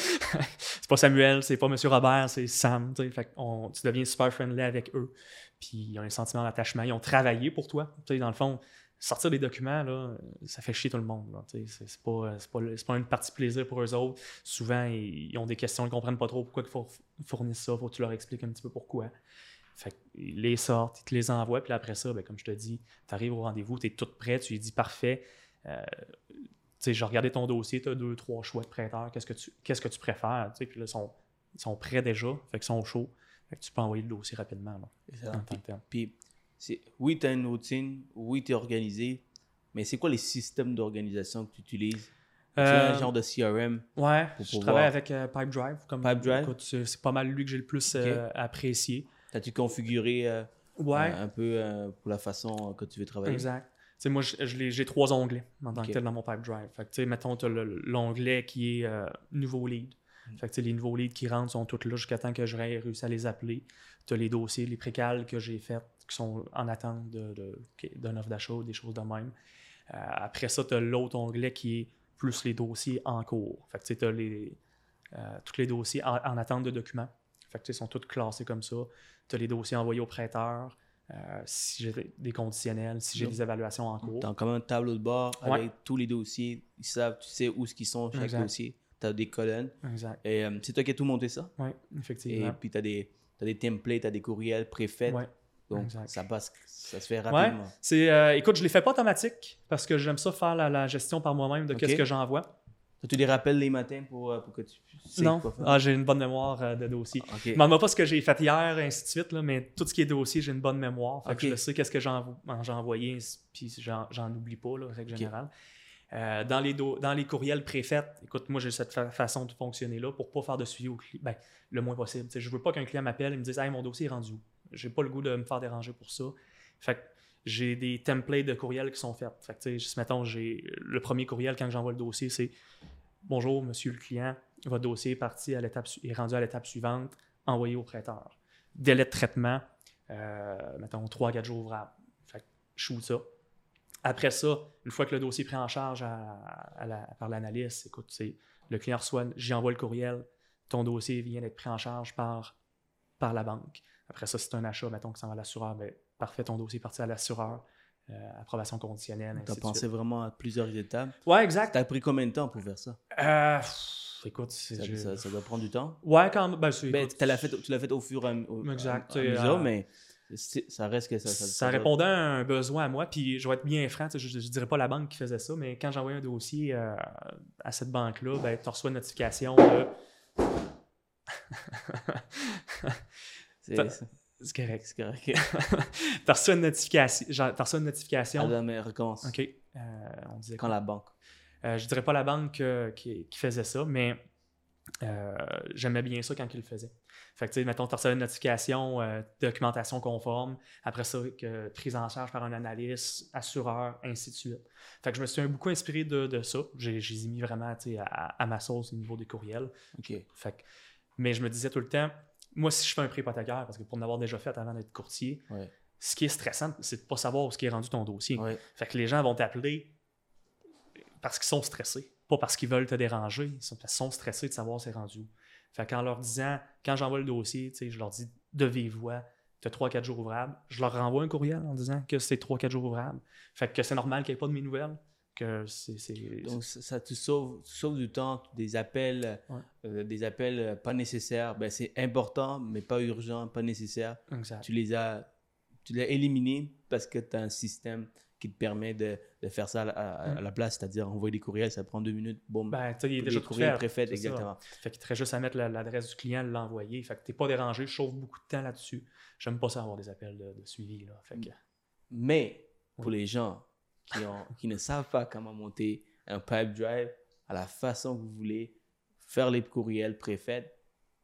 c'est pas Samuel, c'est pas Monsieur Robert, c'est Sam. Fait qu'on- tu deviens super friendly avec eux. Puis ils ont un sentiment d'attachement. Ils ont travaillé pour toi. Dans le fond, sortir des documents, là, ça fait chier tout le monde. C'est pas, pas, pas une partie plaisir pour eux autres. Souvent, ils, ils ont des questions, ils comprennent pas trop pourquoi il faut fournir ça. Faut que tu leur expliques un petit peu pourquoi. Fait qu'ils les sortent, ils te les envoient, puis après ça, ben, comme je te dis, tu arrives au rendez-vous, tu es tout prêt, tu lui dis parfait. Euh, tu sais, j'ai regardé ton dossier, tu as deux, trois choix de prêteurs, qu'est-ce que tu, qu'est-ce que tu préfères? Puis là, ils sont, ils sont prêts déjà, fait qu'ils sont chauds. tu peux envoyer le dossier rapidement. Là, Puis, oui, tu as une routine, oui, tu es organisé, mais c'est quoi les systèmes d'organisation que tu utilises? C'est un euh, genre de CRM. Ouais, je travaille avec euh, Pipedrive. Comme, Pipedrive? C'est pas mal lui que j'ai le plus euh, apprécié. T'as-tu configuré un peu pour la façon que tu veux travailler? Exact. moi, j'ai trois onglets en tant que tel dans mon Pipedrive. Fait que, mettons, tu as l'onglet qui est nouveau lead. Mm. Fait que, les nouveaux leads qui rentrent sont tous là jusqu'à temps que j'aurai réussi à les appeler. Tu as les dossiers, les précales que j'ai faits qui sont en attente d'un de, offre d'achat ou des choses de même. après ça, tu as l'autre onglet qui est plus les dossiers en cours. Fait que tu as les, euh, tous les dossiers en, attente de documents. Fait que ils sont tous classés comme ça. Tu as les dossiers envoyés au prêteur. Euh, si j'ai des conditionnels, si j'ai des évaluations en cours. Tu as comme un tableau de bord avec tous les dossiers. Ils savent, tu sais où ce qu'ils sont, chaque dossier. Tu as des colonnes. Exact. Et euh, c'est toi qui as tout monté ça? Oui, effectivement. Et puis tu as des, as des templates, tu as des courriels préfaits. Donc, ça passe, ça se fait rapidement. C'est, euh, écoute, je les fais pas automatiques parce que j'aime ça faire la, gestion par moi-même de ce que j'envoie. Tu les rappelles les matins pour, euh, pour que tu sais non. quoi faire? Ah, j'ai une bonne mémoire euh, de dossier. Je ne demande pas ce que j'ai fait hier, ainsi de suite, là, mais tout ce qui est dossier, j'ai une bonne mémoire. Fait que je sais qu'est-ce que j'ai envoyé, puis j'en oublie pas, là, en règle générale. dans, les dans les courriels préfaits, écoute, moi j'ai cette façon de fonctionner là pour pas faire de suivi au client, ben, le moins possible. Je je veux pas qu'un client m'appelle et me dise Hey, mon dossier est rendu où j'ai pas le goût de me faire déranger pour ça. Fait j'ai des templates de courriels qui sont faits. Fait que, mettons, j'ai le premier courriel quand j'envoie le dossier, c'est Bonjour, monsieur le client, votre dossier est parti à l'étape est rendu à l'étape suivante, envoyé au prêteur. Délai de traitement, euh, mettons 3-4 jours ouvrables. Fait je shoot ça. Après ça, une fois que le dossier est pris en charge par l'analyste, écoute, c'est le client reçoit, j'y envoie le courriel, ton dossier vient d'être pris en charge par, par la banque. Après ça, c'est un achat, mettons que ça va à l'assureur, ben, parfait, ton dossier est parti à l'assureur. Euh, approbation conditionnelle. Tu as pensé vraiment à plusieurs étapes? Ouais, exact. Ça a pris combien de temps pour faire ça? Euh, écoute, ça, ça, doit prendre du temps. Ouais, quand même. Ben, ben, tu l'as fait, au fur et à, mesure, mais ça reste que ça. Ça, répondait à un besoin à moi, puis je vais être bien franc, je ne dirais pas la banque qui faisait ça, mais quand j'envoyais un dossier euh, à cette banque-là, ben, tu reçois une notification de. C'est correct. C'est correct. *laughs* t'as reçu une notification. Genre, reçu une notification. Ah, mais recommence. OK. Euh, on disait Quand la banque. Euh, je dirais pas la banque qui, faisait ça, mais euh, j'aimais bien ça quand il le faisait. Fait que, tu sais, mettons, tu reçu une notification, euh, documentation conforme, après ça, que, prise en charge par un analyste, assureur, ainsi de suite. Fait que je me suis beaucoup inspiré de, ça. J'ai mis vraiment, tu sais, à, à, ma sauce au niveau des courriels. OK. Fait que, mais je me disais tout le temps, moi, si je fais un prêt hypothécaire, parce que pour m'avoir déjà fait avant d'être courtier, ce qui est stressant, c'est de ne pas savoir où ce qui est rendu ton dossier. Fait que les gens vont t'appeler parce qu'ils sont stressés, pas parce qu'ils veulent te déranger. Ils sont, stressés de savoir c'est rendu où. Fait qu'en leur disant, quand j'envoie le dossier, je leur dis de vive voix, tu as 3-4 jours ouvrables. Je leur renvoie un courriel en disant que c'est 3-4 jours ouvrables. Fait que c'est normal qu'il n'y ait pas de mes nouvelles que c'est. Donc, ça te sauve, du temps, des appels, euh, des appels euh, pas nécessaires. Ben, c'est important, mais pas urgent, pas nécessaire. Tu les as, tu l'as éliminé parce que tu as un système qui te permet de, de faire ça à, la place, c'est-à-dire envoyer des courriels, ça prend deux minutes, bon. Ben, il est déjà fait. préfet, exactement. Fait qu'il te reste juste à mettre l'adresse du client, l'envoyer. Fait que t'es pas dérangé, je sauve beaucoup de temps là-dessus. J'aime pas ça avoir des appels de, suivi, là. Fait que... Mais, pour les gens qui, ne savent pas comment monter un pipe drive à la façon que vous voulez, faire les courriels préfaits,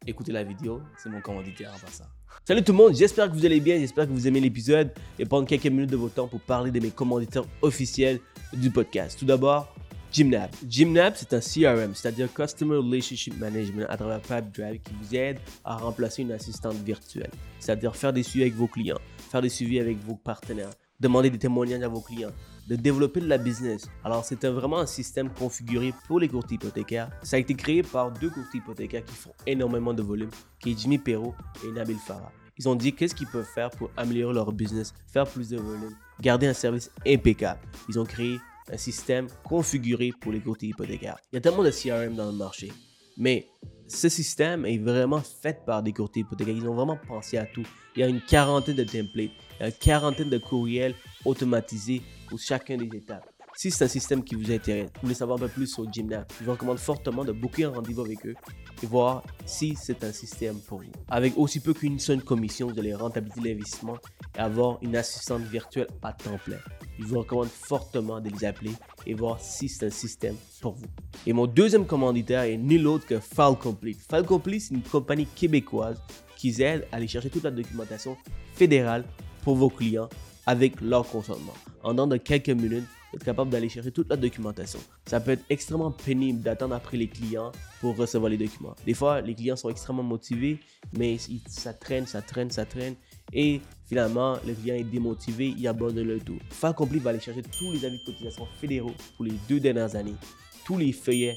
écoutez la vidéo, c'est mon commanditaire en passant. Salut tout le monde, j'espère que vous allez bien, j'espère que vous aimez l'épisode et prendre quelques minutes de votre temps pour parler de mes commanditaires officiels du podcast. Tout d'abord, Gymnab. Gymnab, c'est un CRM, c'est-à-dire Customer Relationship Management à travers Pipedrive qui vous aide à remplacer une assistante virtuelle, c'est-à-dire faire des suivis avec vos clients, faire des suivis avec vos partenaires, demander des témoignages à vos clients, de développer de la business. Alors, c'est vraiment un système configuré pour les courtiers hypothécaires. Ça a été créé par deux courtiers hypothécaires qui font énormément de volume, qui est Jimmy Perrault et Nabil Farah. Ils ont dit qu'est-ce qu'ils peuvent faire pour améliorer leur business, faire plus de volume, garder un service impeccable? Ils ont créé un système configuré pour les courtiers hypothécaires. Il y a tellement de CRM dans le marché, mais ce système est vraiment fait par des courtiers hypothécaires. Ils ont vraiment pensé à tout. Il y a une quarantaine de templates, une quarantaine de courriels automatisés pour chacun des étapes. Si c'est un système qui vous intéresse, vous voulez savoir un peu plus sur Gymna, je vous recommande fortement de booker un rendez-vous avec eux et voir si c'est un système pour vous. Avec aussi peu qu'une seule commission, vous allez rentabiliser l'investissement et avoir une assistante virtuelle à temps plein. Je vous recommande fortement de les appeler et voir si c'est un système pour vous. Et mon deuxième commanditaire est nul autre que FileComplete. FileComplete, c'est une compagnie québécoise qui aide à aller chercher toute la documentation fédérale pour vos clients avec leur consentement. En dans de quelques minutes, vous êtes capable d'aller chercher toute la documentation. Ça peut être extrêmement pénible d'attendre après les clients pour recevoir les documents. Des fois, les clients sont extrêmement motivés, mais ça traîne, ça traîne, ça traîne. Et finalement, le client est démotivé, il abandonne le tout. Falcompli va aller chercher tous les avis de cotisation fédéraux pour les deux dernières années, tous les feuillets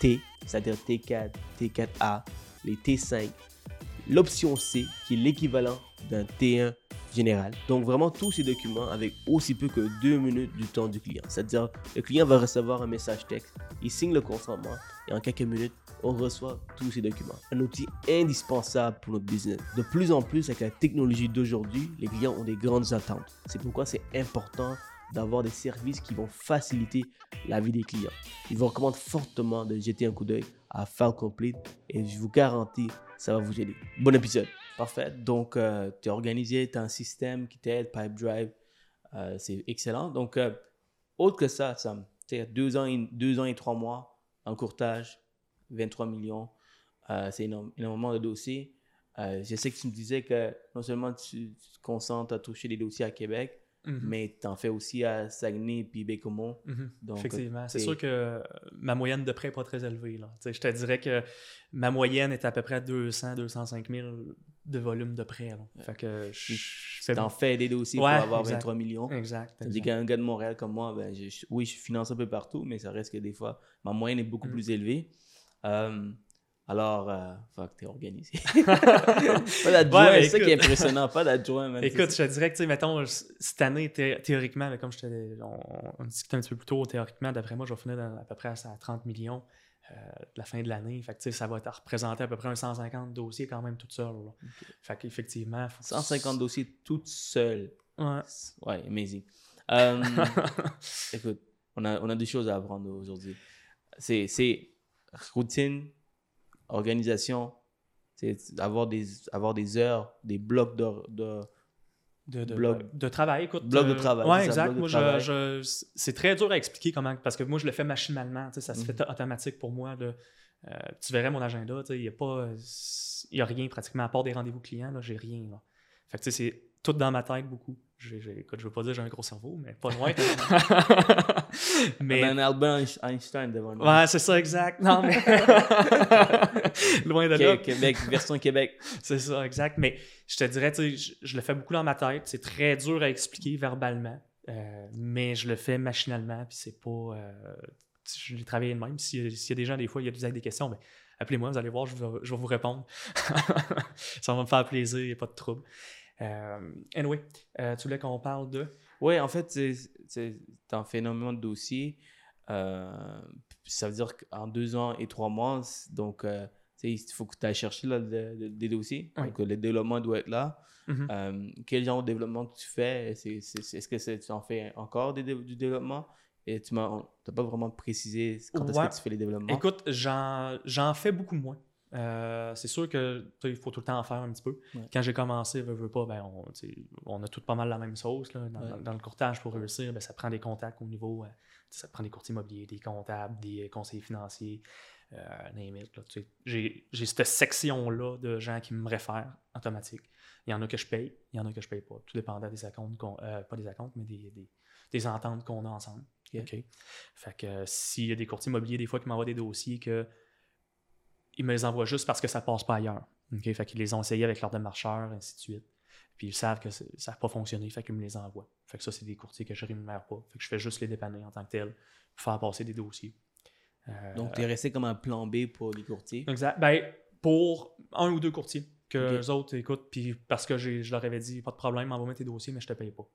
T, c'est-à-dire T4, T4A, les T5, l'option C, qui est l'équivalent d'un T1 général. Donc vraiment tous ces documents avec aussi peu que deux minutes du temps du client. C'est-à-dire le client va recevoir un message texte, il signe le consentement et en quelques minutes, on reçoit tous ces documents. Un outil indispensable pour notre business. De plus en plus avec la technologie d'aujourd'hui, les clients ont des grandes attentes. C'est pourquoi c'est important d'avoir des services qui vont faciliter la vie des clients. Je vous recommande fortement de jeter un coup d'œil à File Complete et je vous garantis, ça va vous aider. Bon épisode. Parfait. Donc, euh, tu es organisé, tu as un système qui t'aide, Pipedrive. Euh, c'est excellent. Donc, euh, autre que ça, ça deux ans, et, deux ans et trois mois en courtage, 23 millions. c'est énormément de dossiers. je sais que tu me disais que non seulement tu, tu te concentres à toucher des dossiers à Québec, Mhm. Mais tu en fais aussi à Saguenay puis Bécomo. Mhm. Effectivement. C'est sûr que ma moyenne de prêt n'est pas très élevée. Là. Je te dirais que ma moyenne est à peu près 200, 205 000 de volume de prêt. Fait que je t'en fais des dossiers pour avoir 23 millions. Exact. Tandis qu'un gars de Montréal comme moi, ben, oui, je finance un peu partout, mais ça reste que des fois, ma moyenne est beaucoup mm. plus élevée. Euh, alors, euh, fuck, t'es organisé. *laughs* pas d'adjoint, c'est ça qui est impressionnant, pas d'adjoint. Écoute, je te dirais que, tu sais, mettons, cette année, théoriquement, mais comme je te, on, on, discutait un petit peu plus tôt, théoriquement, d'après moi, je vais finir à peu près à 30 millions la fin de l'année. Fait que, ça va être représenté à peu près un 150 dossiers quand même tout seul. Fait qu'effectivement... 150 dossiers tout seul. Ouais. Ouais, amazing. *laughs* Euh, écoute, on a, on a des choses à apprendre aujourd'hui. C'est routine, organisation, c'est avoir des, avoir des heures, des blocs de, de de, de, de, travail. Écoute, bloc de euh, travail. Oui, exact. Moi, je, c'est très dur à expliquer comment, parce que moi, je le fais machinalement. Ça se fait mhm. automatique pour moi. Euh, tu verrais mon agenda, il n'y a pas, il a rien pratiquement à part des rendez-vous clients. J'ai rien. Là. Fait que c'est tout dans ma tête beaucoup. Je ne veux pas dire j'ai un gros cerveau, mais pas loin. *laughs* mais... un Albert Einstein devant nous. Ouais, c'est ça, exact. Non, mais... *laughs* loin de là. Québec, version Québec. c'est ça, exact. Mais je te dirais, tu sais, je, le fais beaucoup dans ma tête. C'est très dur à expliquer verbalement, euh, mais je le fais machinalement, puis c'est pas... Euh, je l'ai travaillé de même. S'il y a des gens, des fois, il y a des questions, mais ben, appelez-moi, vous allez voir, je vais, je vais vous répondre. *laughs* ça va me faire plaisir, il n'y a pas de trouble. Euh, anyway, euh, tu voulais qu'on parle de? Oui, en fait, en fais énormément de dossiers. Euh, ça veut dire qu'en deux ans et trois mois, donc il faut que tu ailles chercher là, des dossiers. Donc, le développement doit être là. Mm-hmm. quel genre de développement tu fais? Est-ce que tu en fais encore du développement? Et tu n'as pas vraiment précisé quand est-ce que tu fais les développements Écoute, j'en fais beaucoup moins. Euh, c'est sûr qu'il faut tout le temps en faire un petit peu. Quand j'ai commencé, veux, veux pas, ben, on, on, a tout pas mal la même sauce. Là, dans, le courtage, pour réussir, ben, ça prend des contacts au niveau. Euh, ça prend des courtiers immobiliers, des comptables, des conseillers financiers, euh, J'ai cette section-là de gens qui me réfèrent automatique. Il y en a que je paye, il y en a que je paye pas. Tout dépendant des accounts, euh, pas des accounts, mais des, des, des ententes qu'on a ensemble. Fait que s'il y a des courtiers immobiliers, des fois, qui m'envoient des dossiers que ils me les envoient juste parce que ça passe pas ailleurs. Okay? Fait qu'ils les ont essayés avec leur démarcheur, ainsi de suite. Puis ils savent que ça n'a pas fonctionné, fait qu'ils me les envoient. Fait que ça, c'est des courtiers que je rémunère pas. Fait que je fais juste les dépanner en tant que tel pour faire passer des dossiers. Euh, Donc, tu es resté comme un plan B pour les courtiers? Exact. Ben, pour un ou deux courtiers que les autres écoutent, puis parce que je leur avais dit, pas de problème, envoie tes dossiers, mais je te paye pas.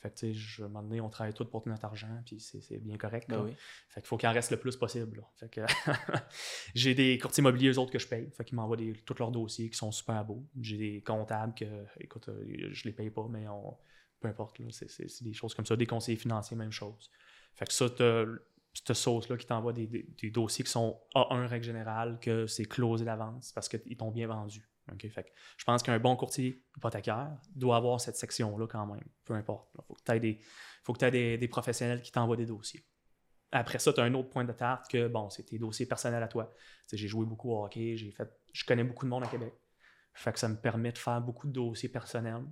Fait que, tu sais, je, un donné, on travaille tous pour notre argent, puis c'est bien correct. Ben fait qu'il faut qu'il en reste le plus possible. Fait que *laughs* j'ai des courtiers immobiliers, eux autres, que je paye. Fait qu'ils m'envoient tous leurs dossiers qui sont super beaux. J'ai des comptables que, écoute, euh, je les paye pas, mais on, peu importe, c'est des choses comme ça. Des conseillers financiers, même chose. Fait que ça, cette sauce-là qui t'envoie des, des, dossiers qui sont A1 règle générale, que c'est closé d'avance parce qu'ils t'ont bien vendu. Que je pense qu'un bon courtier hypothécaire doit avoir cette section-là quand même, peu importe. Il faut que tu aies, des, des, professionnels qui t'envoient des dossiers. Après ça, tu as un autre point de tarte que, bon, c'est tes dossiers personnels à toi. J'ai joué beaucoup au hockey, j'ai fait, je connais beaucoup de monde à Québec. Fait que ça me permet de faire beaucoup de dossiers personnels.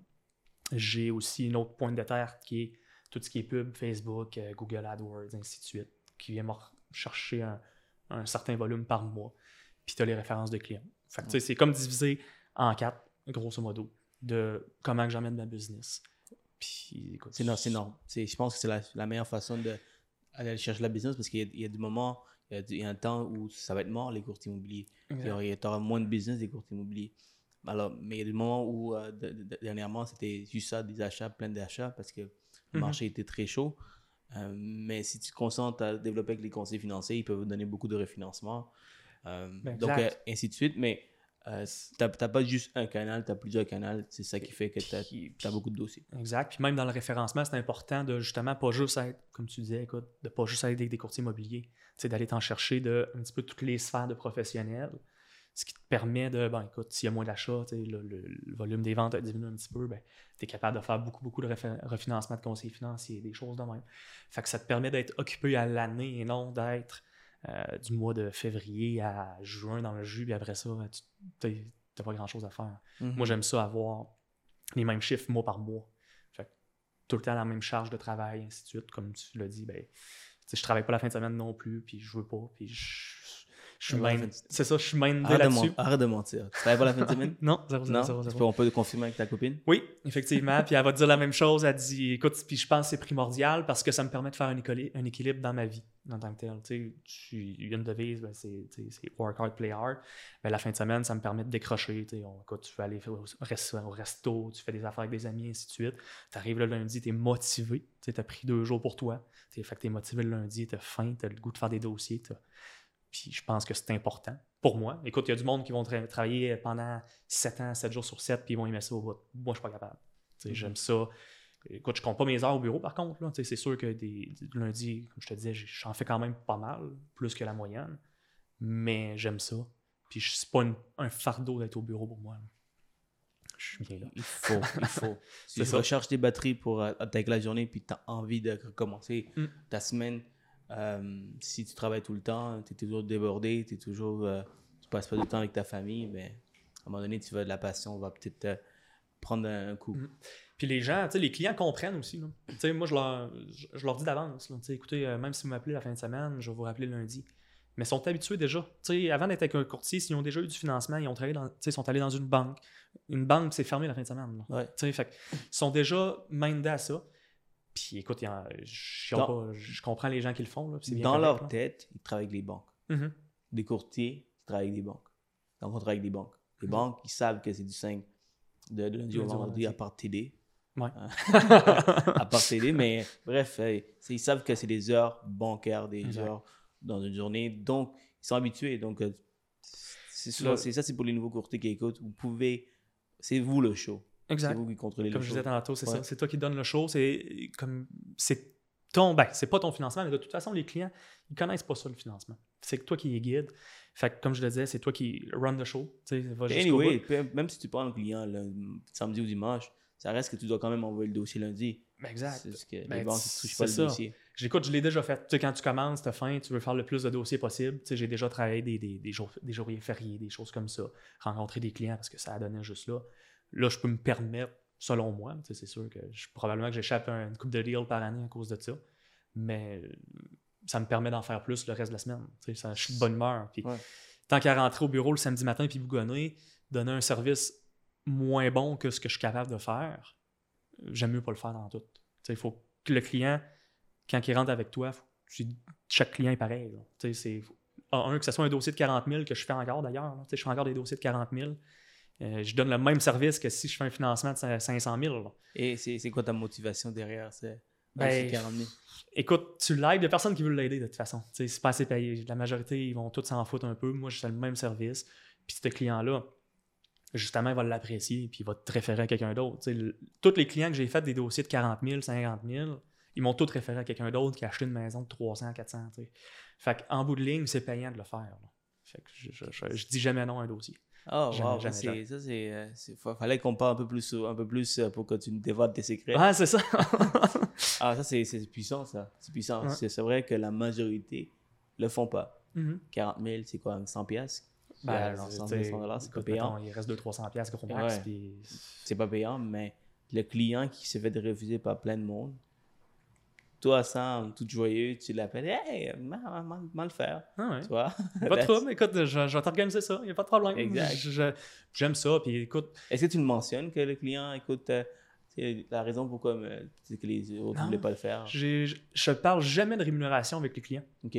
J'ai aussi une autre point de tarte qui est tout ce qui est pub, Facebook, euh, Google AdWords, ainsi de suite, qui vient me chercher un, certain volume par mois. Puis tu as les références de clients. Fait que, c'est comme divisé en quatre, grosso modo, de comment j'amène ma business. Puis, c'est non. Je pense que c'est la, meilleure façon d'aller chercher la business parce qu'il y, a des moments, il y a, un temps où ça va être mort, les courtiers immobiliers. Il y aura moins de business des courtiers immobiliers. Alors, mais il y a des moments où, euh, dernièrement, c'était juste ça, des achats, plein d'achats, parce que le mhm. marché était très chaud. Euh, mais si tu te concentres à développer avec les conseils financiers, ils peuvent donner beaucoup de refinancement. Euh, donc, ainsi de suite. Mais tu n'as pas juste un canal, tu as plusieurs canaux. C'est ça qui fait que tu as, beaucoup de dossiers. Exact. Puis même dans le référencement, c'est important de justement pas juste être, comme tu disais, écoute, de pas juste être des, des courtiers immobiliers. C'est d'aller t'en chercher de un petit peu toutes les sphères de professionnels ce qui te permet de, ben écoute, s'il y a moins d'achats, le, le, volume des ventes a diminué un petit peu, ben, tu es capable de faire beaucoup, beaucoup de refinancement de conseils financiers, des choses de même. Fait que ça te permet d'être occupé à l'année et non d'être euh, du mois de février à juin dans le jus, puis après ça, tu n'as pas grand-chose à faire. Moi, mm-hmm. j'aime ça avoir les mêmes chiffres mois par mois. Fait tout le temps la même charge de travail, ainsi de suite. Comme tu l'as dit, ben, je travaille pas la fin de semaine non plus, puis je veux pas, puis je je suis C'est ça, je suis mindé là-dessus. Arrête de mentir. Tu travailles pas la fin de *laughs* semaine? non, zéro, zéro, zéro, On peut le confirmer avec ta copine? Oui, effectivement. puis elle va te dire la même chose. Elle dit, écoute, puis je pense que c'est primordial parce que ça me permet de faire un, un équilibre dans ma vie en tant que tel. Tu sais, une devise, ben, c'est work hard, play hard. Ben, la fin de semaine, ça me permet de décrocher. Tu sais, écoute, tu peux aller au, au, resto, tu fais des affaires avec des amis, ainsi de suite. Tu arrives le lundi, tu es motivé. Tu as pris deux jours pour toi. Fait que tu es motivé le lundi, tu as faim, tu as le goût de faire des dossiers. Puis je pense que c'est important pour moi. Écoute, il y a du monde qui vont travailler pendant 7 ans, 7 jours sur 7, puis ils vont aimer ça au bout. Moi, je suis pas capable. J'aime ça. Écoute, je compte pas mes heures au bureau par contre. C'est sûr que des, lundi, comme je te disais, j'en fais quand même pas mal, plus que la moyenne. Mais j'aime ça. Puis c'est pas un fardeau d'être au bureau pour moi. Je suis bien là. Il faut, il faut. *laughs* si tu recharges tes batteries pour euh, attaquer la journée, puis tu as envie de recommencer mm. ta semaine, euh, si tu travailles tout le temps, tu es toujours débordé, es toujours, euh, tu passes pas de temps avec ta famille, mais à un moment donné, tu vas de la passion, va peut-être prendre un coup. Mm. Puis les gens, les clients comprennent aussi. Là. Moi, je leur, je, leur dis d'avance. Écoutez, euh, même si vous m'appelez la fin de semaine, je vais vous rappeler lundi. Mais ils sont habitués déjà. avant d'être avec un courtier, s'ils ont déjà eu du financement, ils ont travaillé dans, sont allés dans une banque. Une banque, c'est fermé la fin de semaine. Fait, ils sont déjà mindés à ça. Puis écoute, je, comprends les gens qui le font. Là, dans leur tête, ils travaillent avec les banques. Mm-hmm. Des courtiers, ils travaillent avec des banques. Donc, on travaille avec des banques. Les mm-hmm. banques, ils savent que c'est du 5 de, lundi au vendredi à part TD. Ouais. Hein? *laughs* *laughs* à part TD, mais bref, ils savent que c'est des heures bancaires, des heures dans une journée. Donc, ils sont habitués. Donc, euh, c'est ça, c'est pour les nouveaux courtiers qui écoutent. Vous pouvez, c'est vous le show. Exact. C'est vous qui contrôlez comme le show. Comme je disais tantôt, c'est ça. C'est toi qui donne le show. C'est comme c'est ton, ben, c'est pas ton financement, mais de toute façon, les clients, ils connaissent pas ça, le financement. C'est toi qui les guide. Fait que, comme je le disais, c'est toi qui run the show. anyway, même si tu prends un client le samedi ou dimanche, ça reste que tu dois quand même envoyer le dossier lundi. Ben, exact. C'est ce que ben, les banques ne touchent pas le dossier. J'écoute, je l'ai déjà fait. Tu sais, quand tu commences, tu as faim, tu veux faire le plus de dossiers possible. Tu sais, j'ai déjà travaillé des, des, des, jours, des journées fériés, des choses comme ça. Rencontrer des clients parce que ça a donné juste là. Là, je peux me permettre, selon moi, c'est sûr que je, probablement que j'échappe une coupe de deals par année à cause de ça. Mais ça me permet d'en faire plus le reste de la semaine. Ça, je suis de bonne humeur. Puis, Tant qu'à rentrer au bureau le samedi matin puis bougonner, donner un service moins bon que ce que je suis capable de faire, j'aime mieux pas le faire dans tout. Il faut que le client, quand il rentre avec toi, chaque client est pareil. C'est, un, que ce soit un dossier de 40 000 que je fais encore d'ailleurs. Je fais encore des dossiers de 40 000. Euh, je donne le même service que si je fais un financement de 500 000. Et c'est quoi ta motivation derrière ça? Ben, 40 000? Écoute, tu l'aides, il n'y a personne qui veut l'aider de toute façon. C'est pas assez payé. La majorité, ils vont tous s'en foutre un peu. Moi, je fais le même service. Puis ce client-là, justement, il va l'apprécier puis il va te référer à quelqu'un d'autre. Tous les clients que j'ai fait des dossiers de 40 000, 50 000, ils m'ont tous référé à quelqu'un d'autre qui a acheté une maison de 300, 400. tu sais. Fait qu'en bout de ligne, c'est payant de le faire. là. Fait que je, je, je- je dis jamais non à un dossier. Oh, Jamais, wow, ça, c'est. euh, Fallait qu'on parle un peu plus, un peu plus euh, pour que tu nous dévoiles tes secrets. Ah, c'est ça. *laughs* Ah, ça, c'est c'est puissant, ça. C'est puissant. Ouais. C'est c'est vrai que la majorité le font pas. Mhm. 40 000, c'est quoi, 100 piastres? Ben, genre c'est- 100 t'sais, 000 dollars, c'est pas payant. mettons, il reste 200-300$ piastres gros max. Ouais. puis- C'est pas payant, mais le client qui se fait refuser par plein de monde, toi, Sam, tout joyeux, tu l'appelles, hey, mal, mal, mal le faire. Ah ouais. Tu vois? Pas de *laughs* trouble, écoute, je, je vais t'organiser ça, il n'y a pas de problème. Exact. J'aime ça, puis écoute, Est-ce que tu le mentionnes que le client, écoute, euh, la raison pourquoi euh, c'est que les autres ne voulaient pas le faire? je parle jamais de rémunération avec les clients. Ok.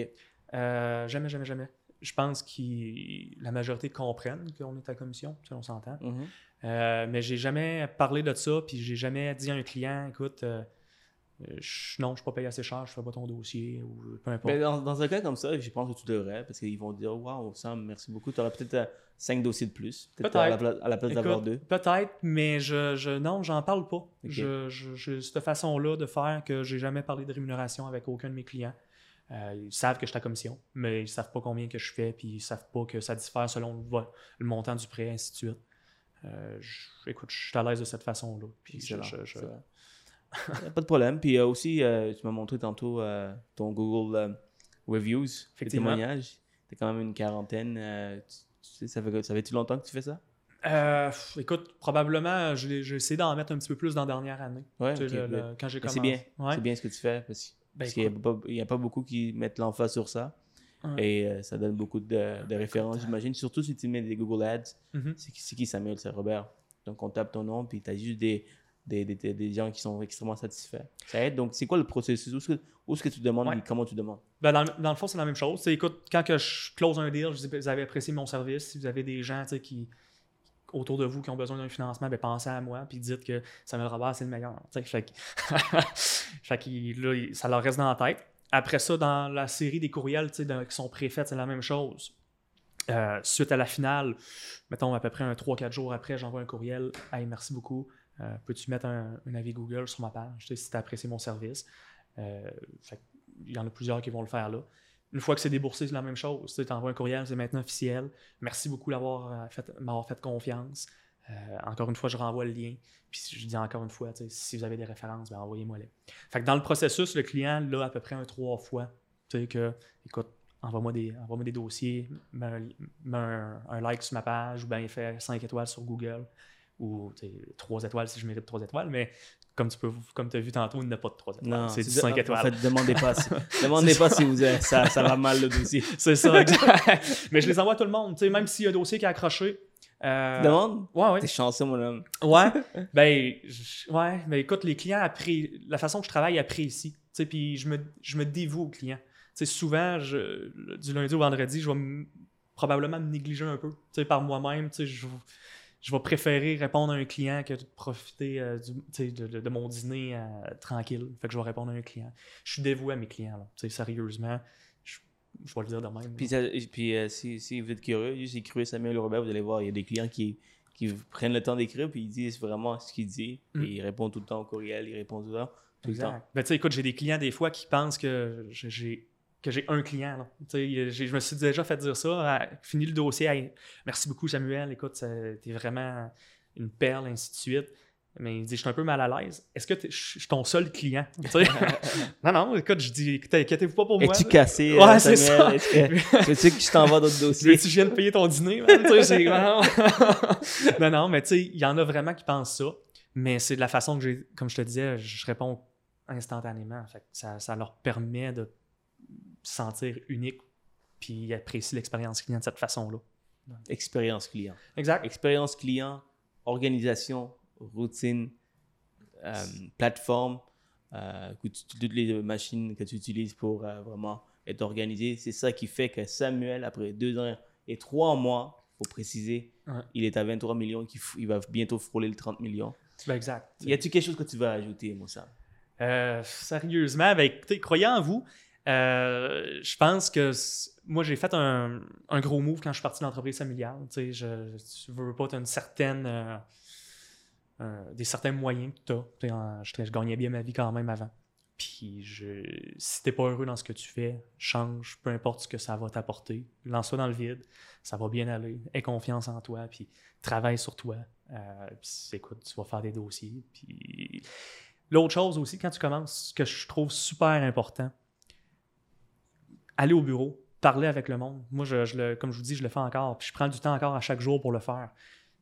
Euh, jamais, jamais, jamais. Je pense que la majorité comprennent qu'on est à commission, ça on s'entend. Mhm. Euh, mais j'ai jamais parlé de ça, puis j'ai jamais dit à un client, écoute, je- non, je ne suis pas payé assez cher, je fais pas ton dossier, ou peu importe. Mais dans, dans un cas comme ça, je pense que tu devrais, parce qu'ils vont dire Waouh, Sam, merci beaucoup. Tu auras peut-être 5 dossiers de plus. Peut-être à la, pla- à la place d'avoir deux. Peut-être, mais je, je non, j'en parle pas. Je, je, j'ai cette façon-là de faire que j'ai jamais parlé de rémunération avec aucun de mes clients. Euh, ils savent que je suis à commission, mais ils savent pas combien que je fais, puis ils savent pas que ça diffère selon le, montant du prêt, ainsi de suite. Euh, je- écoute, je suis à l'aise de cette façon-là. Puis je- je- je- *laughs* pas de problème. Puis euh, aussi, euh, tu m'as montré tantôt euh, ton Google euh, Reviews, tes témoignages. Tu quand même une quarantaine. tu, tu sais, ça fait, ça fait-tu longtemps que tu fais ça? Écoute, probablement, j'ai essayé d'en mettre un petit peu plus dans la dernière année. Ouais, le- le- quand j'ai commencé. C'est bien. Ouais. C'est bien ce que tu fais parce, Ben, parce qu'il n'y a, pas- a beaucoup qui mettent l'emphase sur ça. Ouais. Et ça donne beaucoup de, de références, j'imagine. Surtout si tu mets des Google Ads. Mhm. C'est qui, c'est qui Samuel C'est Robert. Donc on tape ton nom, puis tu as juste des, des, des, des- des gens qui sont extrêmement satisfaits. Ça aide. Donc c'est quoi le processus? Où est-ce que, où est-ce que tu demandes Ouais. et comment tu demandes? Ben, dans, le- dans le fond, c'est la même chose. C'est, écoute, quand que je close un deal, je dis, vous avez apprécié mon service, si vous avez des gens qui autour de vous qui ont besoin d'un financement, ben, pensez à moi, puis dites que Samuel Robert, c'est le meilleur. tu sais. Fait, que- *laughs* fait que là, il- ça leur reste dans la tête. Après ça, dans la série des courriels qui sont préfaits, c'est la même chose. Euh, suite à la finale, mettons à peu près un 3-4 jours après, j'envoie un courriel. Hey, merci beaucoup. Euh, Peux-tu mettre un, avis Google sur ma page si tu as apprécié mon service? Euh, il y en a plusieurs qui vont le faire là. Une fois que c'est déboursé, c'est la même chose. Tu envoies un courriel, c'est maintenant officiel. Merci beaucoup d'avoir euh, fait, m'avoir fait confiance. Encore une fois, je renvoie le lien. Puis je dis encore une fois, si vous avez des références, ben envoyez-moi-les. Dans le processus, le client l'a à peu près un trois fois. Tu sais que, écoute, envoie-moi des, envoie des dossiers, mets, un like sur ma page, ou bien fait 5 étoiles sur Google, ou 3 étoiles si je mérite 3 étoiles, mais comme tu peux comme as vu tantôt, il n'a pas de 3 étoiles. c'est du 5 En étoiles. fait, demandez pas. si- *laughs* demandez pas si vous avez- ça, ça va mal le dossier. *laughs* C'est ça, exact. Mais je les envoie à tout le monde. même s'il y a un dossier qui est accroché. euh, Demande? Ouais, ouais. T'es chanceux, mon homme. Ouais. *laughs* ben, je- ouais. Mais écoute, les clients appré... La façon que je travaille apprécie. Tu sais, puis je me, je me dévoue aux clients. Tu sais, souvent, je... du lundi au vendredi, je vais probablement me négliger un peu. Tu sais, par moi-même, tu sais, je... je vais préférer répondre à un client que de profiter euh, du, de, de- de mon dîner euh, tranquille. Fait que je vais répondre à un client. Je suis dévoué à mes clients, là. Sérieusement. Je, je vais le dire de même. Puis, ça- puis euh, si, si vous êtes curieux, juste écrivez Samuel Robert, vous allez voir, il y a des clients qui, qui prennent le temps d'écrire, puis ils disent vraiment ce qu'il dit. Mm. Et il répond tout le temps au courriel, il répond tout le temps. Tout le temps. Ben, écoute, j'ai des clients des fois qui pensent que j'ai que j'ai un client. là. Tu je me suis déjà fait dire ça. Ah, fini le dossier. Merci beaucoup, Samuel. Écoute, t'es vraiment une perle, ainsi de suite. Mais il dit, je suis un peu mal à l'aise. Est-ce que je suis ton seul client? Tu *laughs* non, non, écoute, je dis, écoutez, inquiétez-vous pas pour moi. Es-tu cassé, Ouais, euh, c'est ça. Est-ce *laughs* que, je t'envoie d'autres Tu dossiers? veux-tu que je vienne payer ton dîner? Tu non. *laughs* non, non, mais tu sais, il y en a vraiment qui pensent ça. Mais c'est de la façon que j'ai, comme je te disais, je réponds instantanément. Fait que ça, ça leur permet de sentir unique puis apprécier l'expérience client de cette façon-là. Expérience client. Exact. Expérience client, organisation, routine, euh, plateforme, euh, que tu- toutes les machines que tu utilises pour euh, vraiment être organisé. C'est ça qui fait que Samuel, après deux ans et trois mois, faut préciser, Ouais. il est à 23 millions, qu'il f- il va bientôt frôler le 30 millions. Ben, exact. Y a-t-il quelque chose que tu veux ajouter, Moussa? Euh, sérieusement, ben écoutez, croyez en vous. Euh, je pense que moi, j'ai fait un, gros move quand je suis parti de l'entreprise familiale. Tu je, tu veux pas, tu as une certaine. euh, des certains moyens que tu as. je, je gagnais bien ma vie quand même avant. Puis je, si t'es pas heureux dans ce que tu fais, change, peu importe ce que ça va t'apporter. Lance-toi dans le vide, ça va bien aller. Aie confiance en toi, puis travaille sur toi. Euh, puis écoute, tu vas faire des dossiers. Puis l'autre chose aussi, quand tu commences, ce que je trouve super important, aller au bureau, parler avec le monde. Moi, je, le, comme je vous dis, je le fais encore. Puis je prends du temps encore à chaque jour pour le faire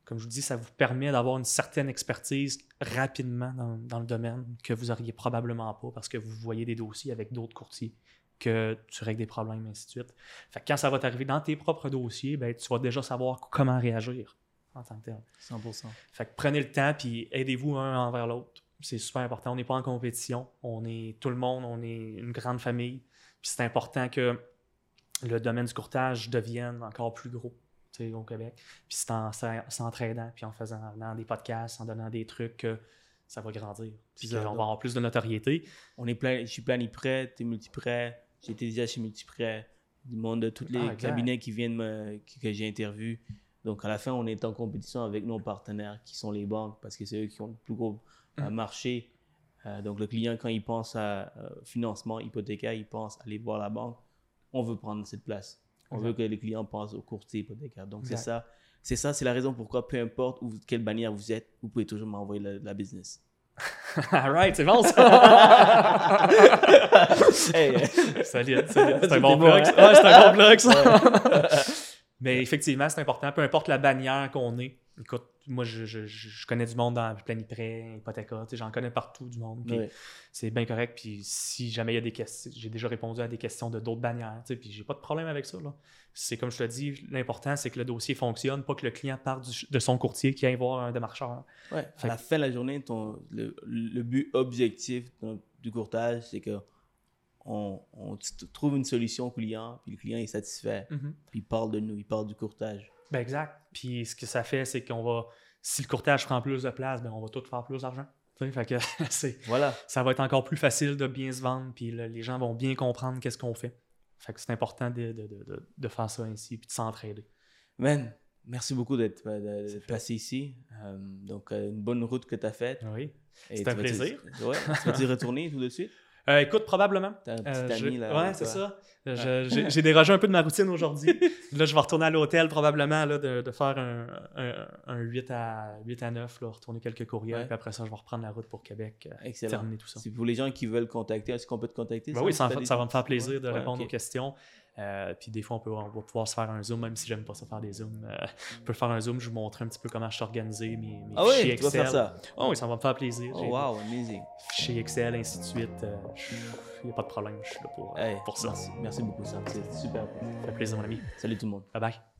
comme je vous dis, ça vous permet d'avoir une certaine expertise rapidement dans, le domaine que vous n'auriez probablement pas parce que vous voyez des dossiers avec d'autres courtiers, que tu règles des problèmes, et ainsi de suite. Fait quand ça va t'arriver dans tes propres dossiers, ben, tu vas déjà savoir comment réagir en tant que tel. 100%. Fait que prenez le temps puis aidez-vous un envers l'autre. C'est super important. On n'est pas en compétition. On est tout le monde, on est une grande famille. Puis c'est important que le domaine du courtage devienne encore plus gros au Québec. Puis c'est en s'entraînant, puis en faisant des podcasts, en donnant des trucs que ça va grandir. Puis on va avoir plus de notoriété. On est plein, je suis planiprêt, tu es multiprêt. J'ai été déjà chez multiprêt. Du monde de tous les ah, cabinets qui viennent me, que, j'ai interviewé. Donc à la fin, on est en compétition avec nos partenaires qui sont les banques parce que c'est eux qui ont le plus gros euh, mm. marché. Euh, donc le client, quand il pense à euh, financement hypothécaire, il pense à aller voir la banque. On veut prendre cette place. On veut que les clients pensent au courtier hypothécaire. Donc, c'est ça. C'est ça, c'est la raison pourquoi, peu importe où, quelle bannière vous êtes, vous pouvez toujours m'envoyer la, la business. *laughs* All right, c'est bon ça. *laughs* hey. Salut, c'est un bon blog. Hein? c'est un bon blog ça. *laughs* Mais effectivement, c'est important, peu importe la bannière qu'on est. Écoute, moi, je, je, connais du monde dans Planiprêt, Hypothéca, j'en connais partout du monde. C'est bien correct. Puis si jamais il y a des questions, j'ai déjà répondu à des questions de d'autres bannières, puis j'ai pas de problème avec ça. C'est comme je te dis, l'important, c'est que le dossier fonctionne, pas que le client parte de son courtier qui aille voir un démarcheur. Ouais, à la fin de la journée, ton, le, le but objectif du courtage, c'est que on, trouve une solution au client, puis le client est satisfait, mm-hmm. puis il parle de nous, il parle du courtage. Ben exact. Puis ce que ça fait, c'est qu'on va, si le courtage prend plus de place, ben on va tout faire plus d'argent. Fait que *laughs* voilà. ça va être encore plus facile de bien se vendre, puis les gens vont bien comprendre qu'est-ce qu'on fait. Fait que c'est important de, de, de, faire ça ainsi, puis de s'entraider. Man, merci beaucoup d'être passé ici. Euh, donc, euh, une bonne route que tu as faite. Oui. C'est un plaisir. Ouais, tu vas y retourner tout de suite? Euh, écoute, probablement. T'as un petit euh, ami là. Ouais, c'est ça. J'ai dérogé un peu de ma routine aujourd'hui. *laughs* là, je vais retourner à l'hôtel probablement là, de, de faire un, un, 8, à, 8 à 9, là, retourner quelques courriels. Puis après ça, je vais reprendre la route pour Québec. Euh, terminer tout ça. pour les gens qui veulent contacter, est-ce qu'on peut te contacter? Ben oui, ça, ça, va me faire plaisir de répondre aux questions. Euh, puis des fois, on, peut, on va pouvoir se faire un zoom, même si j'aime pas ça faire des zooms. Euh, on peut faire un zoom, je vous montrer un petit peu comment je suis organisé, mes, mes ah fichiers oui, Excel. Tu vas faire ça? Oh, oui, ça va me faire plaisir. Oh, wow, amazing. Fichiers Excel, ainsi de suite. Il n'y a pas de problème, je suis là pour, pour ça. Merci, merci beaucoup, Sam. C'est super. Ça fait plaisir, mon ami. Salut tout le monde. Bye bye.